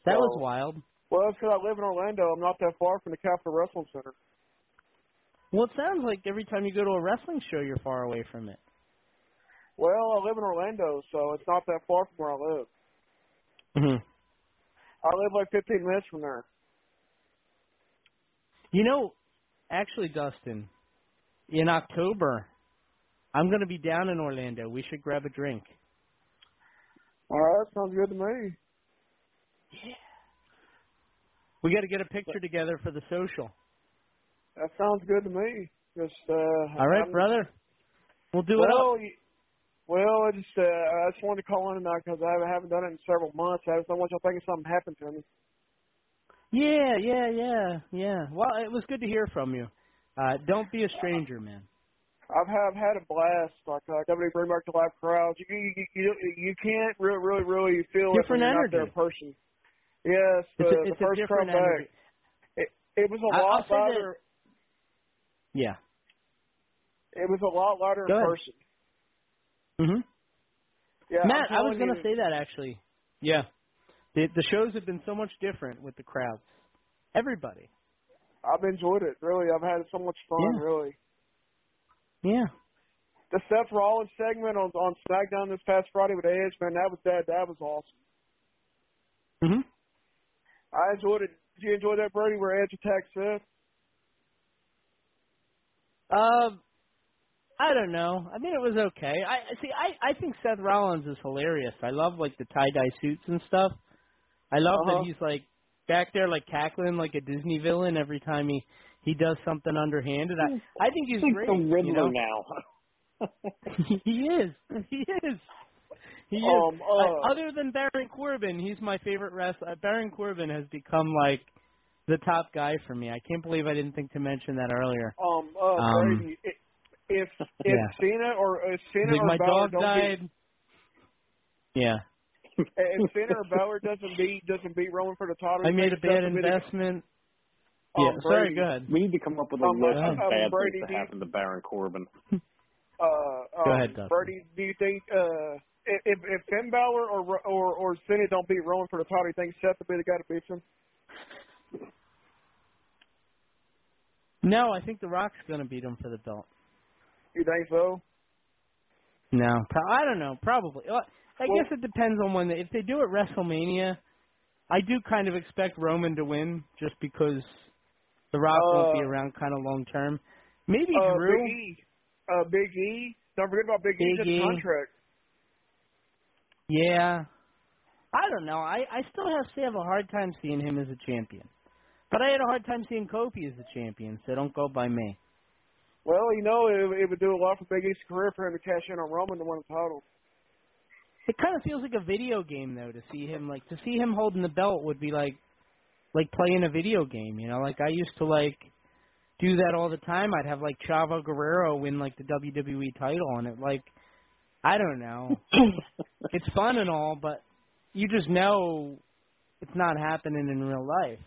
M: That
S: So-
M: was wild.
S: Well, it's 'cause I live in Orlando. I'm not that far from the Capitol Wrestling Center.
M: Well, it sounds like every time you go to a wrestling show, you're far away from it.
S: Well, I live in Orlando, so it's not that far from where I live.
M: Mm-hmm.
S: I live like 15 minutes from there.
M: You know, actually, Dustin, in October, I'm going to be down in Orlando. We should grab a drink.
S: All right, that sounds good to me. Yeah.
M: We got to get a picture together for the social.
S: That sounds good to me. Just uh.
M: All right,
S: I'm-
M: brother. We'll do it
S: well,
M: up.
S: well, I just uh, I just wanted to call in tonight because I haven't done it in several months. I just don't want y'all thinking something happened to me.
M: Yeah, yeah, yeah, yeah. Well, it was good to hear from you. Uh, don't be a stranger, man.
S: I've have had a blast. Like uh, bring back the live crowds. You you you, you can't really really really feel
M: Different
S: it when you're not there in person. Yes, the,
M: It's a,
S: the
M: it's a
S: first crowd back. It, it was a
M: I- I'll
S: lot
M: say that- Yeah.
S: It was a lot louder
M: Go
S: in person.
M: hmm
S: Yeah,
M: Matt,
S: I'm
M: was going to say that actually. Yeah. The the shows have been so much different with the crowds. Everybody.
S: I've enjoyed it. Really, I've had so much fun.
M: Yeah.
S: Really.
M: Yeah.
S: The Seth Rollins segment on on SmackDown this past Friday with Edge, man, that was that that was awesome.
M: Mhm.
S: I enjoyed it. Did you enjoy that, Brady, where Edge attacked Seth?
M: Um, I don't know. I mean, it was okay. I see. I I think Seth Rollins is hilarious. I love like the tie dye suits and stuff. I love
S: Uh-huh.
M: that he's like back there like cackling like a Disney villain every time he he does something underhanded. I I think he's
J: He's
M: great.
J: the Riddler
M: you know?
J: now. *laughs* *laughs*
M: he is. He is. He is.
S: Um, uh,
M: Uh, other than Baron Corbin, he's my favorite wrestler. Uh, Baron Corbin has become like the top guy for me. I can't believe I didn't think to mention that earlier.
S: Um, uh,
M: Um,
S: Brady, if if
M: Yeah.
S: Cena or if Cena
M: Like
S: or
M: my
S: Balor
M: dog
S: don't
M: died. Yeah. *laughs*
S: if Cena or Balor doesn't beat doesn't beat Roman for the title,
M: I made a bad
S: Seth will be. Um,
M: yeah, sorry,
S: Brady,
M: go ahead.
J: We need to come up with a
S: Um,
J: list
S: uh,
J: of
S: um,
J: bad
S: Brady,
J: things
S: do
J: that happened to Baron Corbin. *laughs* *laughs*
S: Uh,
M: Go
S: um,
M: ahead, Dustin.
S: Brady, do you think uh, if if Finn Balor or or or Cena don't beat Roman for the title, do you think Seth will be the guy that beats him?
M: No, I think The Rock's going to beat him for the belt.
S: You think so?
M: No, I don't know. Probably. Uh, I
S: Well-
M: guess it depends on when. They, if they do it WrestleMania, I do kind of expect Roman to win, just because The Rock won't be
S: Uh,
M: around kind of long term. Maybe
S: uh,
M: Drew.
S: Big E. Uh, Big E. Don't forget about Big.
M: Big
S: He's
M: E.
S: contract.
M: Yeah. I don't know. I I still have to have a hard time seeing him as a champion. But I had a hard time seeing Kofi as the champion, so don't go by me.
S: Well, you know, it, it would do a lot for Big E's career for him to cash in on Roman to win the title.
M: It kind of feels like a video game though to see him like to see him holding the belt would be like like playing a video game, you know? Like I used to like do that all the time. I'd have like Chavo Guerrero win like the WWE title and it like I don't know. *laughs* it's fun and all, but you just know it's not happening in real life.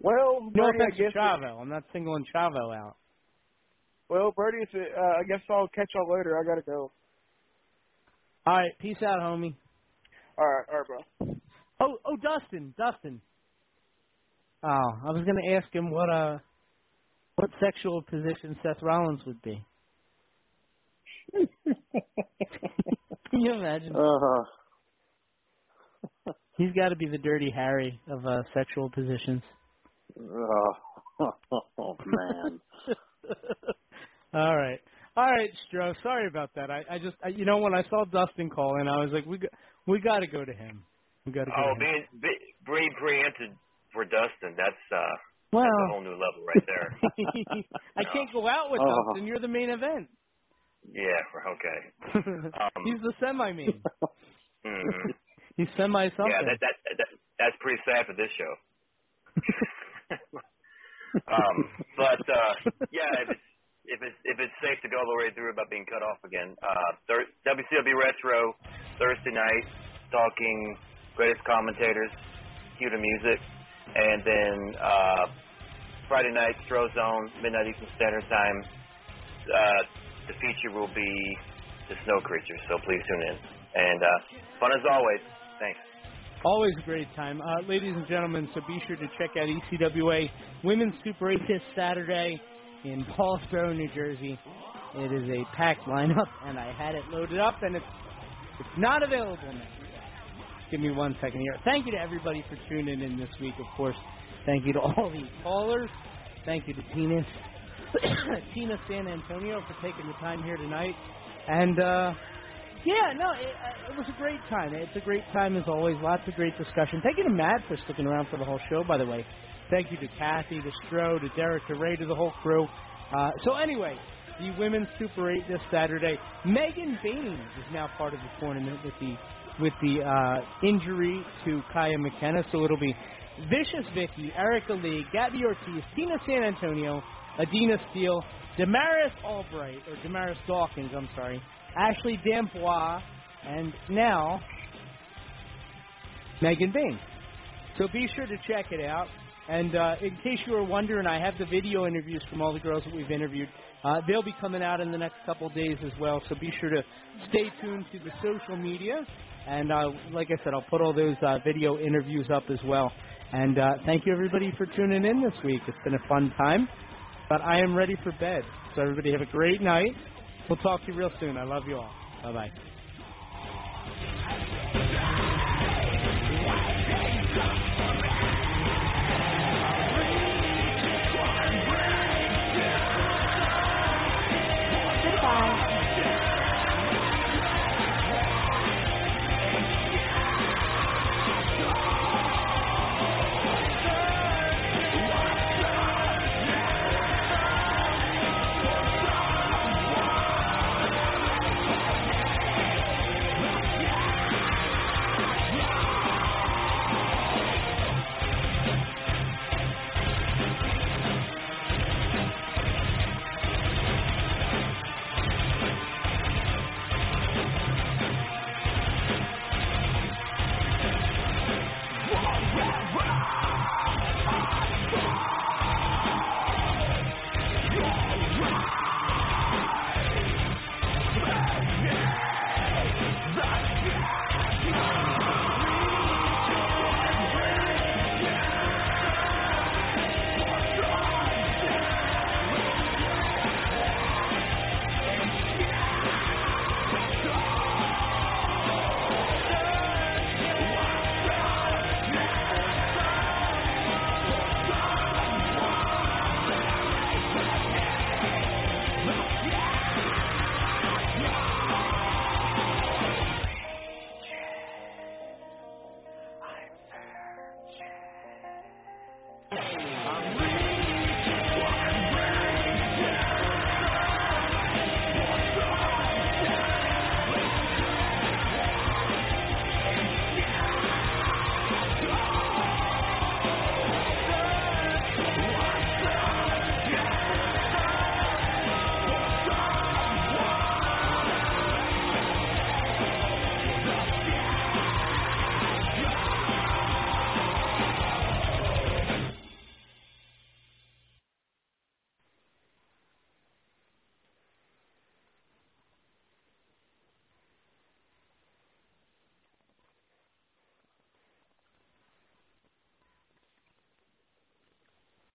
S: Well,
M: No
S: Bernie, I
M: offense to
S: guess.
M: Chavo. I'm not singling Chavo out.
S: Well, Bertie, it's, uh, I guess I'll catch y'all later. I gotta go.
M: All right, peace out, homie.
S: All right, all right, bro.
M: Oh, oh, Dustin, Dustin. Oh, I was going to ask him what uh, what sexual position Seth Rollins would be. *laughs* Can you imagine?
S: Uh-huh.
M: He's got to be the dirty Harry of uh, sexual positions.
J: Oh, *laughs* oh man. *laughs*
M: All right, all right, Stro. Sorry about that. I, I just, I, you know, when I saw Dustin call in, I was like, we, got, we got to go to him. We got to go.
X: Oh,
M: to him.
X: being be, being preempted for Dustin, that's uh,
M: Well,
X: that's a whole new level right there. *laughs*
M: I can't go out with
X: Oh.
M: Dustin. You're the main event.
X: yeah, okay. Um, *laughs*
M: He's the semi main.
X: mhm. *laughs*
M: He's semi something.
X: Yeah, that, that that that's pretty sad for this show. um, but uh, yeah, if it's if it's if it's safe to go all the way through about being cut off again, uh, thir- WCW Retro Thursday night talking greatest commentators, cue the music, and then uh, Friday night Stro Zone midnight Eastern Standard Time. Uh, the feature will be the Snow Creatures, so please tune in. And uh, fun as always. Thanks.
M: Always a great time. Uh, ladies and gentlemen, so be sure to check out ECWA Women's Super 8 this Saturday in Paulsboro, New Jersey. It is a packed lineup, and I had it loaded up, and it's, it's not available now. Give me one second here. Thank you to everybody for tuning in this week, of course. Thank you to all the callers. Thank you to Tina, *coughs* Tina San Antonio for taking the time here tonight. And, uh, yeah, no, it, uh, it was a great time. It's a great time as always. Lots of great discussion. Thank you to Matt for sticking around for the whole show, by the way. Thank you to Kathy, to Stro, to Derek, to Ray, to the whole crew. Uh, so anyway, the Women's Super 8 this Saturday. Megan Bayne is now part of the tournament with the with the uh, injury to Kaya McKenna. So it'll be Vicious Vicky, Erica Lee, Gabby Ortiz, Tina San Antonio, Adina Steele, Damaris Albright, or Damaris Dawkins, I'm sorry, Ashley D'Amboise, and now Megan Bayne. So be sure to check it out. And uh, in case you were wondering, I have the video interviews from all the girls that we've interviewed. Uh, they'll be coming out in the next couple days as well. So be sure to stay tuned to the social media. And uh, like I said, I'll put all those uh, video interviews up as well. And uh, thank you everybody for tuning in this week. It's been a fun time. But I am ready for bed. So everybody have a great night. We'll talk to you real soon. I love you all. Bye bye.